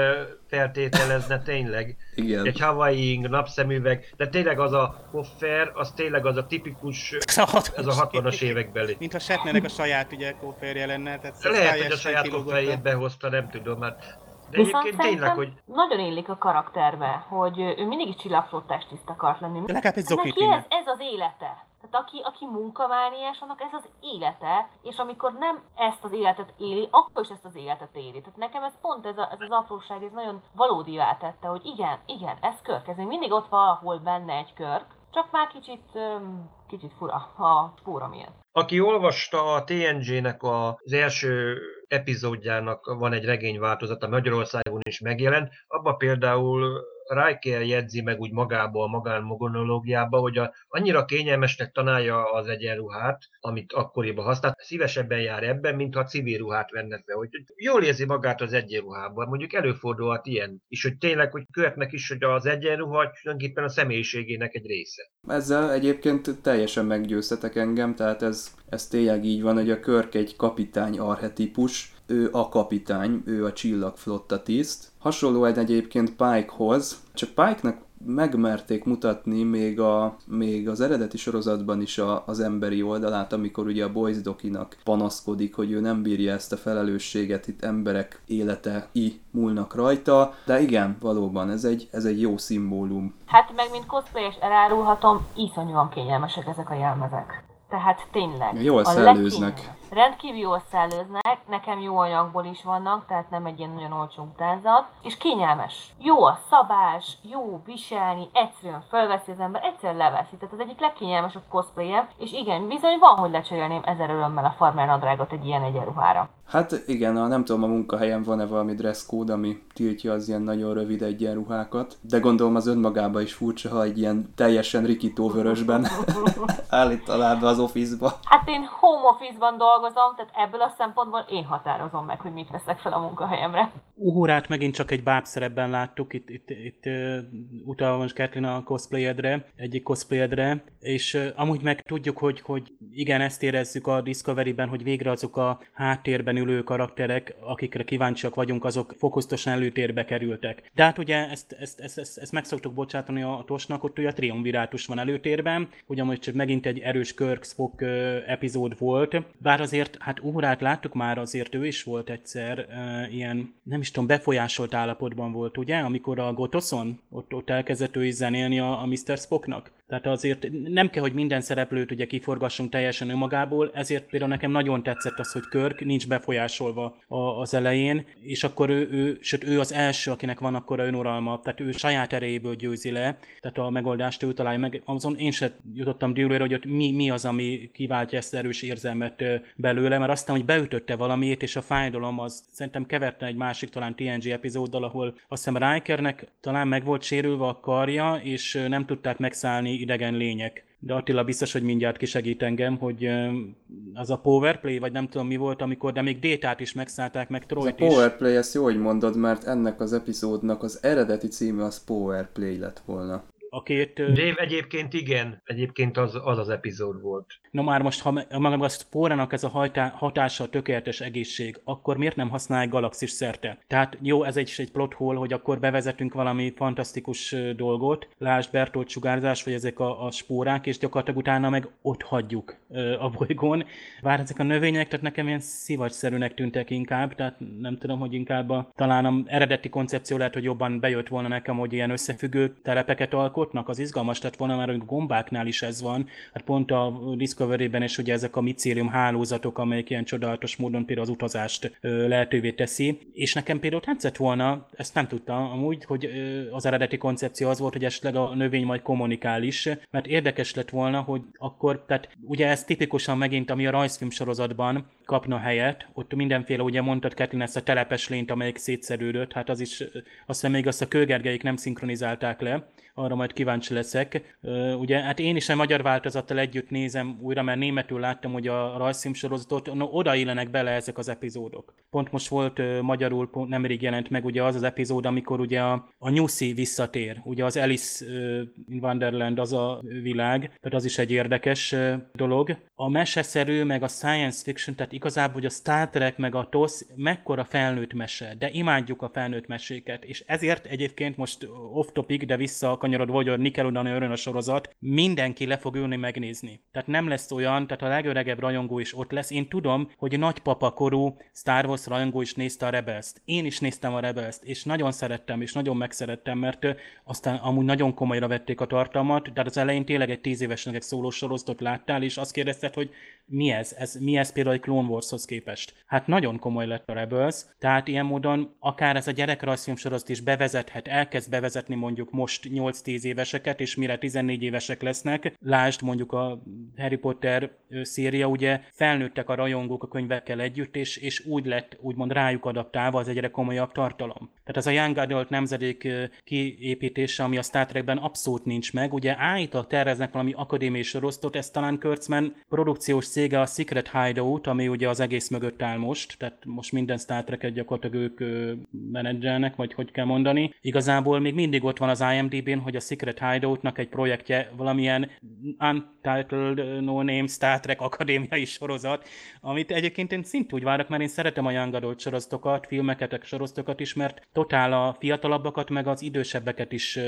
feltételezne tényleg. Igen. Egy Hawaii ing, napszemüveg, de tényleg az a koffer, az tényleg az a tipikus, ez a 60-as évekbeli. Mint a Shatnernek a saját ugye kofferje lenne. Tehát Lehet, hogy a saját kofferjét behozta, nem tudom, mert de Viszont egyébként tényleg, hogy... nagyon illik a karakterbe, hogy ő mindig is csillagflottás tiszt akart lenni. De legalább egy zokit ez, ez az élete. Tehát aki, aki munkamániás, annak ez az élete, és amikor nem ezt az életet éli, akkor is ezt az életet éli. Tehát nekem ez pont ez, a, ez az apróság, ez nagyon valódi tette, hogy igen, igen, ez körk, ez még mindig ott valahol benne egy körk, csak már kicsit, kicsit fura a spóra miatt. Aki olvasta a TNG-nek az első epizódjának van egy regényváltozata, Magyarországon is megjelent, abban például Riker jegyzi meg úgy magába a magánmonológiába, hogy a, annyira kényelmesnek tanálja az egyenruhát, amit akkoriban használt, szívesebben jár ebben, mintha civil ruhát venne fel, hogy jól érzi magát az egyenruhában. Mondjuk előfordulhat ilyen is, hogy tényleg, hogy követnek is, hogy az egyenruha tulajdonképpen a személyiségének egy része. Ezzel egyébként teljesen meggyőztetek engem, tehát ez, ez tényleg így van, hogy a Körk egy kapitány arhetipus, ő a kapitány, ő a csillagflotta tiszt. Hasonlóan egyébként Pikehoz, csak Pike-nak megmerték mutatni még, a, még az eredeti sorozatban is a, az emberi oldalát, amikor ugye a Boys Dokinak panaszkodik, hogy ő nem bírja ezt a felelősséget, itt emberek élete i múlnak rajta, de igen, valóban ez egy, ez egy jó szimbólum. Hát meg mint cosplay elárulhatom, iszonyúan kényelmesek ezek a jelmezek. Tehát tényleg. Jól szellőznek. Rendkívül jól szellőznek, nekem jó anyagból is vannak, tehát nem egy ilyen nagyon olcsó utánzat, és kényelmes. Jó a szabás, jó viselni, egyszerűen felveszi az ember, egyszerűen leveszi. Tehát az egyik legkényelmesebb cosplay és igen, bizony van, hogy lecserélném ezer örömmel a farmer nadrágot egy ilyen egyenruhára. Hát igen, a, nem tudom, a munkahelyen van-e valami dress code, ami tiltja az ilyen nagyon rövid egyenruhákat, de gondolom az önmagában is furcsa, ha egy ilyen teljesen rikító vörösben be az office-ba. Hát én home office-ban dolgozom, tehát ebből a szempontból én határozom meg, hogy mit veszek fel a munkahelyemre. Uhurát megint csak egy báb szerepben láttuk, itt, itt, itt uh, utalva most Kathleen a cosplayedre, egyik cosplayedre, és uh, amúgy meg tudjuk, hogy, hogy igen, ezt érezzük a Discovery-ben, hogy végre azok a háttérben ülő karakterek, akikre kíváncsiak vagyunk, azok fokozatosan előtérbe kerültek. De hát ugye ezt, ezt, ezt, ezt, ezt meg szoktuk bocsátani a Tosnak, ott ugye a triumvirátus van előtérben, ugye csak megint egy erős Kirk Spock epizód volt, bár azért, hát Uhurát láttuk már, azért ő is volt egyszer ilyen, nem is tudom, befolyásolt állapotban volt, ugye, amikor a Gotoson ott, ott elkezdett ő is zenélni a, a Mr. Spocknak. Tehát azért nem kell, hogy minden szereplőt ugye kiforgassunk teljesen önmagából, ezért például nekem nagyon tetszett az, hogy Körk nincs befolyásolva a, az elején, és akkor ő, ő, sőt ő az első, akinek van akkor a önuralma, tehát ő saját erejéből győzi le, tehát a megoldást ő találja meg. Azon én sem jutottam dűlőre, hogy ott mi, mi az, ami kiváltja ezt erős érzelmet belőle, mert aztán, hogy beütötte valamit, és a fájdalom az szerintem keverte egy másik talán TNG epizóddal, ahol azt hiszem Rikernek talán meg volt sérülve a karja, és nem tudták megszállni idegen lények. De Attila biztos, hogy mindjárt kisegít engem, hogy az a powerplay, vagy nem tudom mi volt, amikor, de még Détát is megszállták, meg Troyt is. A powerplay, ezt jó, hogy mondod, mert ennek az epizódnak az eredeti címe az powerplay lett volna a két... Dave egyébként igen, egyébként az az, az epizód volt. Na már most, ha maga a spórának ez a hajtá, hatása a tökéletes egészség, akkor miért nem használják galaxis szerte? Tehát jó, ez egy, egy plot hole, hogy akkor bevezetünk valami fantasztikus dolgot, lásd Bertolt sugárzás, vagy ezek a, a spórák, és gyakorlatilag utána meg ott hagyjuk a bolygón. Bár ezek a növények, tehát nekem ilyen szivacsszerűnek tűntek inkább, tehát nem tudom, hogy inkább a, talán a eredeti koncepció lehet, hogy jobban bejött volna nekem, hogy ilyen összefüggő telepeket alkot, robotnak az izgalmas lett volna, mert a gombáknál is ez van, hát pont a Discovery-ben is ugye ezek a micélium hálózatok, amelyek ilyen csodálatos módon például az utazást lehetővé teszi, és nekem például tetszett volna, ezt nem tudtam amúgy, hogy az eredeti koncepció az volt, hogy esetleg a növény majd kommunikál is, mert érdekes lett volna, hogy akkor, tehát ugye ez tipikusan megint, ami a rajzfilm sorozatban kapna helyet, ott mindenféle, ugye mondtad Ketlin ezt a telepes lényt, amelyik szétszerődött, hát az is, azt hiszem még azt a kőgergeik nem szinkronizálták le, arra majd kíváncsi leszek. Ugye, hát én is a magyar változattal együtt nézem újra, mert németül láttam, hogy a rajzfilmsorozatot, no, oda illenek bele ezek az epizódok. Pont most volt magyarul, pont nemrég jelent meg ugye az az epizód, amikor ugye a, a Nyuszi visszatér, ugye az Alice in Wonderland az a világ, tehát az is egy érdekes dolog. A meseszerű, meg a science fiction, tehát igazából, hogy a Star Trek, meg a TOS mekkora felnőtt mese, de imádjuk a felnőtt meséket, és ezért egyébként most off topic, de vissza kanyarod, vagy a Nickelodeon örön a sorozat, mindenki le fog ülni megnézni. Tehát nem lesz olyan, tehát a legöregebb rajongó is ott lesz. Én tudom, hogy nagypapa korú Star Wars rajongó is nézte a rebels -t. Én is néztem a rebels és nagyon szerettem, és nagyon megszerettem, mert aztán amúgy nagyon komolyra vették a tartalmat, de az elején tényleg egy tíz évesnek egy szólós sorozatot láttál, és azt kérdezted, hogy mi ez? ez mi ez például egy Clone Warshoz képest? Hát nagyon komoly lett a Rebels, tehát ilyen módon akár ez a gyerekrajzfilm sorozat is bevezethet, elkezd bevezetni mondjuk most 8-10 éveseket, és mire 14 évesek lesznek, lásd mondjuk a Harry Potter széria, ugye felnőttek a rajongók a könyvekkel együtt, és, és úgy lett úgymond rájuk adaptálva az egyre komolyabb tartalom. Tehát ez a Young Adult nemzedék kiépítése, ami a Star Trekben abszolút nincs meg, ugye állítólag terveznek valami akadémiai sorosztot, ez talán Kurtzman produkciós cége a Secret Hideout, ami ugye az egész mögött áll most, tehát most minden Star Trek-et gyakorlatilag ők menedzselnek, vagy hogy kell mondani. Igazából még mindig ott van az IMDb-n, hogy a Secret Hideout-nak egy projektje valamilyen Untitled No Name Star Trek akadémiai sorozat, amit egyébként én szint úgy várok, mert én szeretem a Young Adult sorozatokat, filmeket, sorozatokat is, mert totál a fiatalabbakat, meg az idősebbeket is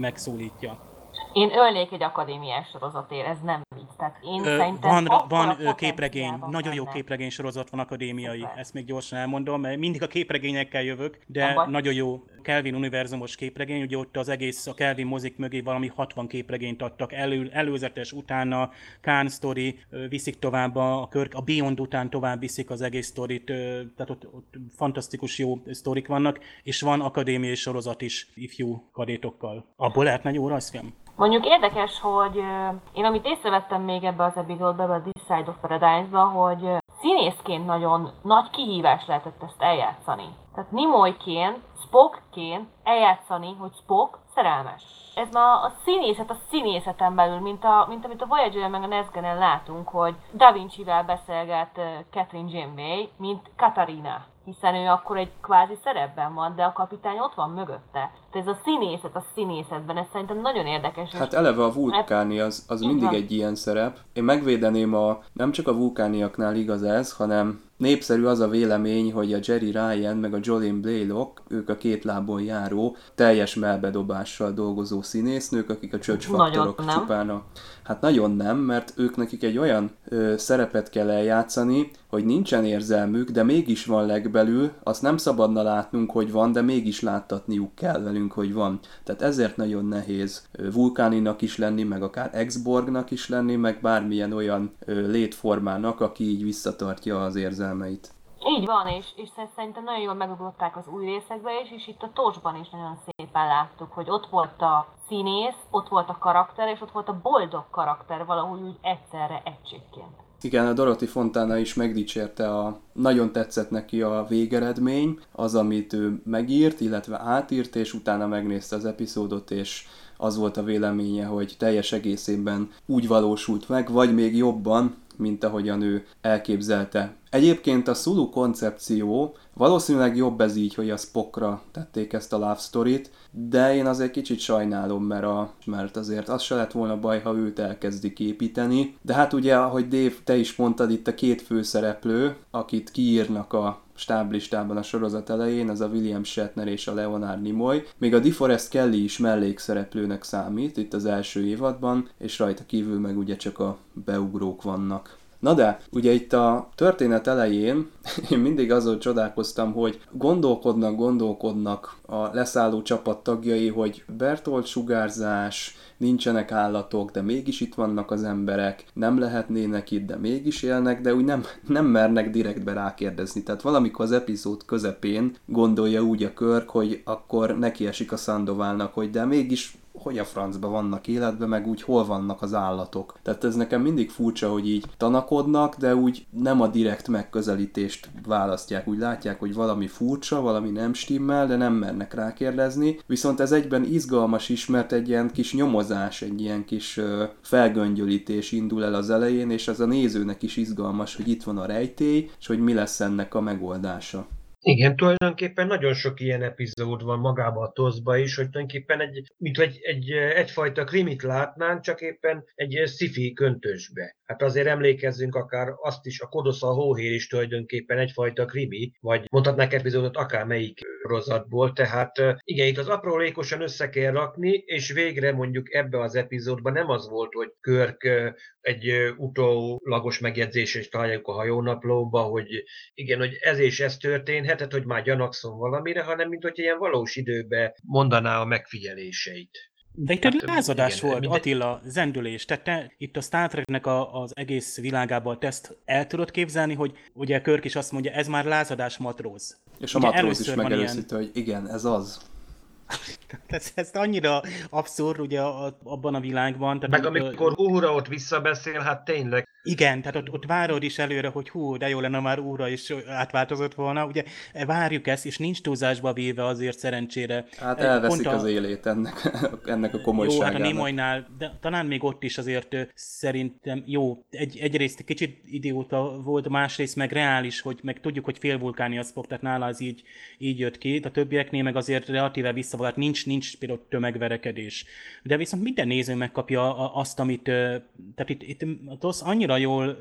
megszólítja. Én ölnék egy akadémiás sorozatért, ez nem vicc. Tehát én Ö, szerintem van, van képregény, nagyon jó képregény sorozat van akadémiai, Szuper. ezt még gyorsan elmondom, mert mindig a képregényekkel jövök, de nagyon jó Kelvin univerzumos képregény, ugye ott az egész, a Kelvin mozik mögé valami 60 képregényt adtak, elő, előzetes, utána Khan story, viszik tovább a, Körk, a Beyond után tovább viszik az egész sztorit, tehát ott, ott fantasztikus jó sztorik vannak, és van akadémiai sorozat is ifjú kadétokkal. Abból lehetne jó rajzfilm. Mondjuk érdekes, hogy én amit észrevettem még ebbe az epizódba, a This Side of Paradise-ba, hogy színészként nagyon nagy kihívás lehetett ezt eljátszani. Tehát Nimoyként, Spockként eljátszani, hogy Spock szerelmes. Ez ma a színészet a színészeten belül, mint, a, mint amit a Voyager meg a Nesgen látunk, hogy Da Vinci-vel beszélget Catherine Janeway, mint Katarina hiszen ő akkor egy kvázi szerepben van, de a kapitány ott van mögötte. Tehát ez a színészet a színészetben, ez szerintem nagyon érdekes. Hát eleve a vulkáni az, az mindig van. egy ilyen szerep. Én megvédeném a, nem csak a vulkániaknál igaz ez, hanem Népszerű az a vélemény, hogy a Jerry Ryan meg a Jolene Blaylock, ők a két lábon járó, teljes melbedobással dolgozó színésznők, akik a csupán a... Hát nagyon nem, mert ők nekik egy olyan ö, szerepet kell eljátszani, hogy nincsen érzelmük, de mégis van legbelül, azt nem szabadna látnunk, hogy van, de mégis láttatniuk kell velünk, hogy van. Tehát ezért nagyon nehéz vulkáninak is lenni, meg akár exborgnak is lenni, meg bármilyen olyan létformának, aki így visszatartja az érzelmeit. Így van, és, és szerintem nagyon jól megugrották az új részekbe is, és itt a Tosban is nagyon szépen láttuk, hogy ott volt a színész, ott volt a karakter, és ott volt a boldog karakter valahogy úgy egyszerre egységként. Igen, a Dorothy Fontana is megdicsérte a... Nagyon tetszett neki a végeredmény, az, amit ő megírt, illetve átírt, és utána megnézte az epizódot, és az volt a véleménye, hogy teljes egészében úgy valósult meg, vagy még jobban, mint ahogyan ő elképzelte. Egyébként a Sulu koncepció valószínűleg jobb ez így, hogy a Spockra tették ezt a love story de én azért kicsit sajnálom, mert, a, mert azért az se lett volna baj, ha őt elkezdik építeni. De hát ugye, ahogy Dave, te is mondtad, itt a két főszereplő, akit kiírnak a stáblistában a sorozat elején, az a William Shatner és a Leonard Nimoy. Még a DeForest Kelly is mellékszereplőnek számít itt az első évadban, és rajta kívül meg ugye csak a beugrók vannak. Na de, ugye itt a történet elején én mindig azon csodálkoztam, hogy gondolkodnak, gondolkodnak a leszálló csapat tagjai, hogy Bertolt sugárzás, nincsenek állatok, de mégis itt vannak az emberek, nem lehetnének itt, de mégis élnek, de úgy nem, nem mernek direktbe rákérdezni. Tehát valamikor az epizód közepén gondolja úgy a körk, hogy akkor neki esik a Szandoválnak, hogy de mégis hogy a francba vannak életben, meg úgy hol vannak az állatok. Tehát ez nekem mindig furcsa, hogy így tanakodnak, de úgy nem a direkt megközelítést választják. Úgy látják, hogy valami furcsa, valami nem stimmel, de nem mernek rákérdezni. Viszont ez egyben izgalmas is, mert egy ilyen kis nyomozás, egy ilyen kis felgöngyölítés indul el az elején, és az a nézőnek is izgalmas, hogy itt van a rejtély, és hogy mi lesz ennek a megoldása. Igen, tulajdonképpen nagyon sok ilyen epizód van magában a toszba is, hogy tulajdonképpen egy, mint egy, egy, egyfajta krimit látnánk, csak éppen egy sci köntösbe. Hát azért emlékezzünk akár azt is, a Kodosz a hóhér is tulajdonképpen egyfajta krimi, vagy mondhatnánk epizódot akár melyik rozatból, tehát igen, itt az aprólékosan össze kell rakni, és végre mondjuk ebbe az epizódban nem az volt, hogy Körk egy utólagos megjegyzés, és találjuk a hajónaplóba, hogy igen, hogy ez és ez történhetett, hogy már gyanakszom valamire, hanem mint hogy ilyen valós időben mondaná a megfigyeléseit. De itt hát, egy lázadás igen, volt, minden... Attila, zendülés. Tehát te itt a Star Treknek a, az egész világában te ezt el tudod képzelni, hogy ugye Körk is azt mondja, ez már lázadás matróz. És a ugye matróz is megerősíti, ilyen... hogy igen, ez az. ez, ez annyira abszurd ugye abban a világban. Tehát Meg amikor Uhura ott visszabeszél, hát tényleg igen, tehát ott, ott várod is előre, hogy hú, de jó lenne már úra is átváltozott volna. Ugye várjuk ezt, és nincs túlzásba véve azért szerencsére. Hát elveszik a... az élét ennek, ennek a komolyságának. Jó, hát a Nimoynál, de talán még ott is azért szerintem jó, egy, egyrészt kicsit idióta volt, másrészt meg reális, hogy meg tudjuk, hogy félvulkáni az fog, tehát nála az így, így jött ki. A többieknél meg azért relatíve visszavolt, nincs, nincs például tömegverekedés. De viszont minden néző megkapja azt, amit, tehát itt, itt az annyira annyira jól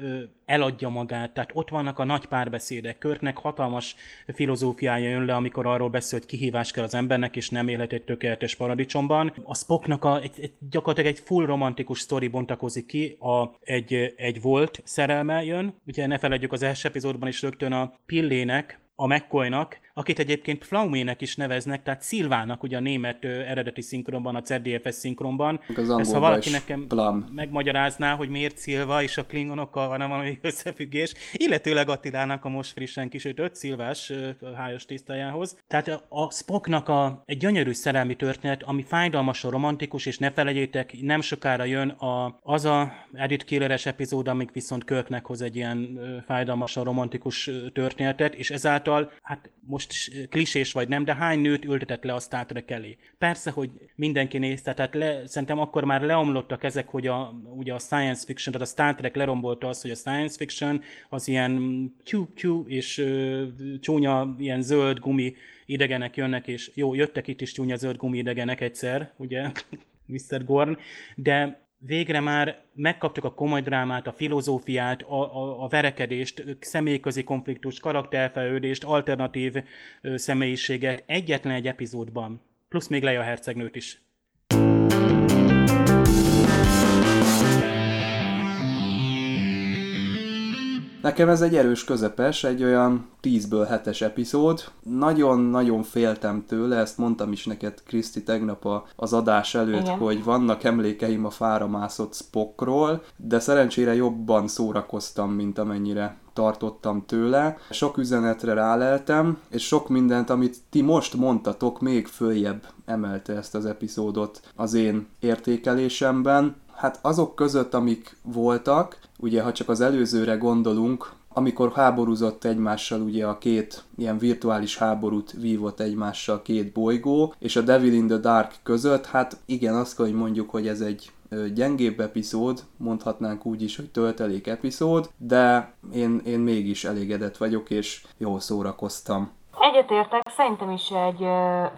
eladja magát, tehát ott vannak a nagy párbeszédek. Körknek hatalmas filozófiája jön le, amikor arról beszél, hogy kihívás kell az embernek, és nem élhet egy tökéletes paradicsomban. A Spocknak a, egy, egy, gyakorlatilag egy full romantikus sztori bontakozik ki, a, egy, egy volt szerelme jön. Ugye ne felejtjük az első epizódban is rögtön a Pillének, a McCoynak, akit egyébként Flaumének is neveznek, tehát Szilvának ugye a német ö, eredeti szinkronban, a ZDFS szinkronban. Ez ha valaki nekem Plum. megmagyarázná, hogy miért Szilva és a klingonokkal van valami összefüggés, illetőleg Attilának a most frissen kisütött Szilvás hájas tisztájához. Tehát a Spocknak a, egy gyönyörű szerelmi történet, ami fájdalmasan romantikus, és ne felejtjétek, nem sokára jön a, az a Edith Killeres epizód, amik viszont Kirknek hoz egy ilyen fájdalmasan romantikus történetet, és ezáltal, hát most most klisés vagy nem, de hány nőt ültetett le a Star Trek elé? Persze, hogy mindenki nézte, tehát le, szerintem akkor már leomlottak ezek, hogy a, ugye a science fiction, tehát a Star Trek lerombolta azt, hogy a science fiction az ilyen Q-Q és ö, csúnya ilyen zöld gumi idegenek jönnek, és jó, jöttek itt is csúnya zöld gumi idegenek egyszer, ugye, Mr. Gorn, de végre már megkaptuk a komoly drámát, a filozófiát, a, a, a verekedést, személyközi konfliktus, karakterfejlődést, alternatív ö, személyiséget egyetlen egy epizódban. Plusz még Leia hercegnőt is. Nekem ez egy erős közepes, egy olyan 10-ből 7-es epizód. Nagyon-nagyon féltem tőle, ezt mondtam is neked, Kriszti, tegnap az adás előtt, Igen. hogy vannak emlékeim a fára mászott Spockról, de szerencsére jobban szórakoztam, mint amennyire tartottam tőle. Sok üzenetre ráleltem, és sok mindent, amit ti most mondtatok, még följebb emelte ezt az epizódot az én értékelésemben. Hát azok között, amik voltak, ugye ha csak az előzőre gondolunk, amikor háborúzott egymással ugye a két ilyen virtuális háborút vívott egymással két bolygó, és a Devil in the Dark között, hát igen, azt kell, hogy mondjuk, hogy ez egy gyengébb epizód, mondhatnánk úgy is, hogy töltelék epizód, de én, én mégis elégedett vagyok, és jól szórakoztam. Egyetértek, szerintem is egy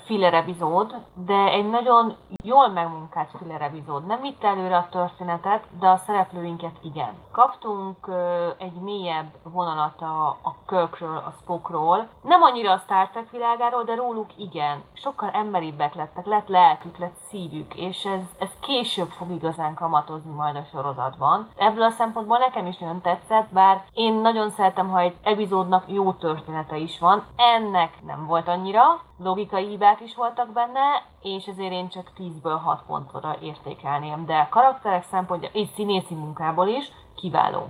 filler epizód, de egy nagyon jól megmunkált filler epizód. Nem vitte előre a történetet, de a szereplőinket igen. Kaptunk egy mélyebb vonalat a, a Kirkről, a Spockról. Nem annyira a Star Trek világáról, de róluk igen. Sokkal emberibbek lettek, lett lelkük, lett szívük, és ez, ez később fog igazán kamatozni majd a sorozatban. Ebből a szempontból nekem is nagyon tetszett, bár én nagyon szeretem, ha egy epizódnak jó története is van. En ennek nem volt annyira, logikai hibák is voltak benne, és ezért én csak 10-ből 6 pontra értékelném, de karakterek szempontja és színészi munkából is kiváló.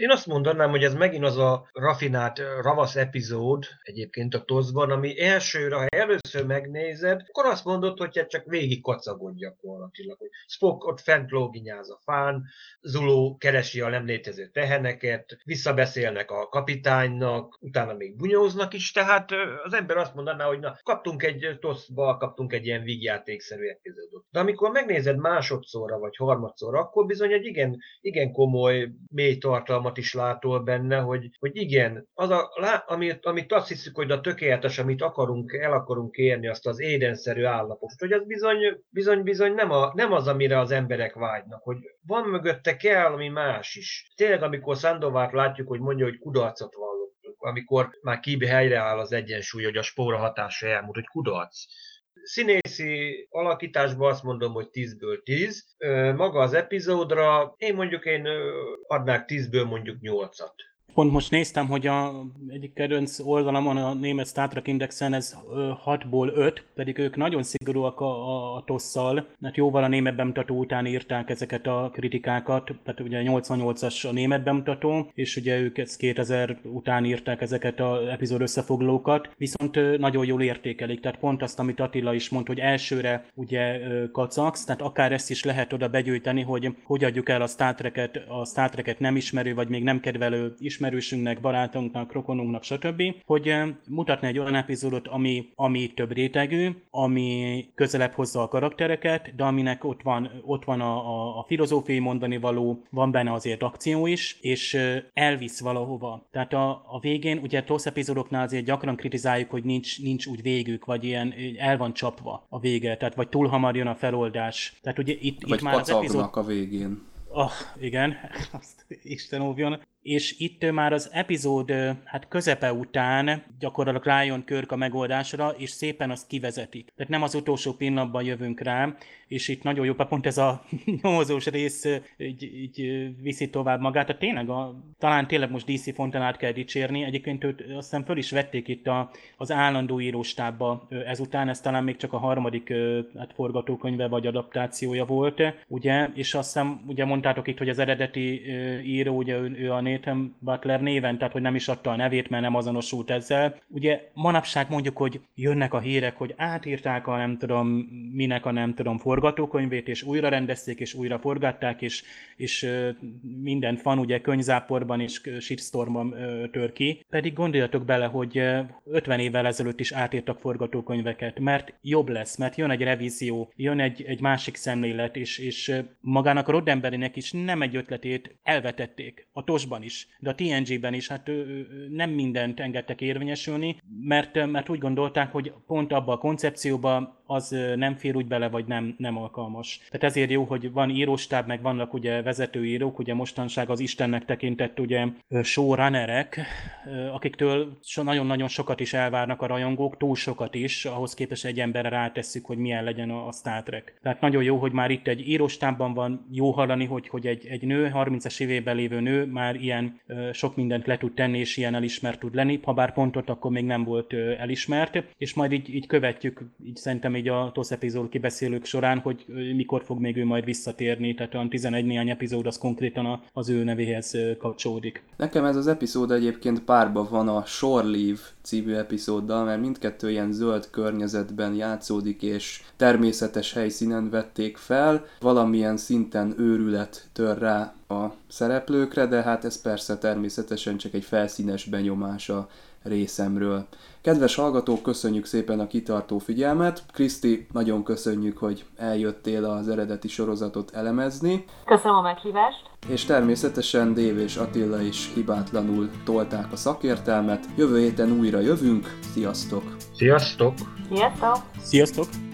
Én azt mondanám, hogy ez megint az a rafinált ravasz epizód egyébként a toszban, ami elsőre, ha először megnézed, akkor azt mondod, hogy hát csak végig kacagodj gyakorlatilag, hogy Spock ott fent lóginyáz a fán, Zulu keresi a nem létező teheneket, visszabeszélnek a kapitánynak, utána még bunyóznak is, tehát az ember azt mondaná, hogy na, kaptunk egy toszba, kaptunk egy ilyen vígjátékszerű epizódot. De amikor megnézed másodszorra vagy harmadszorra, akkor bizony egy igen, igen komoly, mély tartalom tartalmat is látol benne, hogy, hogy igen, az a, amit, amit azt hiszük, hogy a tökéletes, amit akarunk, el akarunk érni, azt az édenszerű állapotot, hogy az bizony, bizony, bizony nem, a, nem az, amire az emberek vágynak, hogy van mögötte kell ami más is. Tényleg, amikor Szandovát látjuk, hogy mondja, hogy kudarcot vallottunk, amikor már kibe helyreáll az egyensúly, hogy a spóra hatása elmúlt, hogy kudarc Színészi alakításban azt mondom, hogy 10-ből 10. Maga az epizódra, én mondjuk én adnák 10-ből mondjuk 8-at. Pont most néztem, hogy a egyik kedvenc oldalamon a német Star Trek Indexen ez 6-ból 5, pedig ők nagyon szigorúak a, a, a tosszal, mert jóval a német bemutató után írták ezeket a kritikákat, tehát ugye 88-as a német bemutató, és ugye ők ezt 2000 után írták ezeket az epizód összefoglalókat, viszont nagyon jól értékelik, tehát pont azt, amit Attila is mondta, hogy elsőre ugye kacagsz, tehát akár ezt is lehet oda begyűjteni, hogy hogy adjuk el a Star Trek-et, a Star Trek-et nem ismerő, vagy még nem kedvelő ismerő ismerősünknek, barátunknak, rokonunknak, stb., hogy eh, mutatni egy olyan epizódot, ami, ami több rétegű, ami közelebb hozza a karaktereket, de aminek ott van, ott van a, a, a filozófiai mondani való, van benne azért akció is, és eh, elvisz valahova. Tehát a, a végén, ugye TOSZ epizódoknál azért gyakran kritizáljuk, hogy nincs, nincs úgy végük, vagy ilyen el van csapva a vége, tehát vagy túl hamar jön a feloldás. Tehát ugye itt, vagy itt már az epizód... a végén. Oh, igen, azt Isten óvjon és itt már az epizód hát közepe után gyakorlatilag rájön Körk a megoldásra, és szépen azt kivezetik. Tehát nem az utolsó pillanatban jövünk rá, és itt nagyon jó, pont ez a nyomozós rész így, így viszi tovább magát. Tehát tényleg, a, talán tényleg most DC Fontanát kell dicsérni, egyébként őt azt hiszem föl is vették itt a, az állandó íróstábba ezután, ez talán még csak a harmadik hát forgatókönyve vagy adaptációja volt, ugye, és azt hiszem, ugye mondtátok itt, hogy az eredeti író, ugye ő, ő a Nathan Butler néven, tehát hogy nem is adta a nevét, mert nem azonosult ezzel. Ugye manapság mondjuk, hogy jönnek a hírek, hogy átírták a nem tudom minek a nem tudom forgatókönyvét, és újra rendezték, és újra forgatták, és, és minden fan ugye könyvzáporban és shitstormban tör ki. Pedig gondoljatok bele, hogy 50 évvel ezelőtt is átírtak forgatókönyveket, mert jobb lesz, mert jön egy revízió, jön egy, egy másik szemlélet, és, és magának a Roddenberrynek is nem egy ötletét elvetették. A tosban is, de a TNG-ben is hát nem mindent engedtek érvényesülni, mert, mert úgy gondolták, hogy pont abba a koncepcióba az nem fér úgy bele, vagy nem, nem alkalmas. Tehát ezért jó, hogy van íróstáb, meg vannak ugye vezetőírók, ugye mostanság az Istennek tekintett ugye showrunnerek, akiktől nagyon-nagyon sokat is elvárnak a rajongók, túl sokat is, ahhoz képest egy emberre rátesszük, hogy milyen legyen a, a Star Trek. Tehát nagyon jó, hogy már itt egy íróstábban van, jó hallani, hogy, hogy egy, egy nő, 30-as évében lévő nő már ilyen ö, sok mindent le tud tenni, és ilyen elismert tud lenni, ha bár pontot akkor még nem volt elismert, és majd így, így követjük, így szerintem így a TOSZ epizód kibeszélők során, hogy mikor fog még ő majd visszatérni, tehát olyan 11 néhány epizód az konkrétan az ő nevéhez kapcsolódik. Nekem ez az epizód egyébként párban van a Shore Leave című epizóddal, mert mindkettő ilyen zöld környezetben játszódik, és természetes helyszínen vették fel. Valamilyen szinten őrület tör rá a szereplőkre, de hát ez persze természetesen csak egy felszínes benyomása részemről. Kedves hallgatók, köszönjük szépen a kitartó figyelmet. Kriszti, nagyon köszönjük, hogy eljöttél az eredeti sorozatot elemezni. Köszönöm a meghívást. És természetesen Dév és Attila is hibátlanul tolták a szakértelmet. Jövő héten újra jövünk. Sziasztok! Sziasztok! Sziasztok! Sziasztok!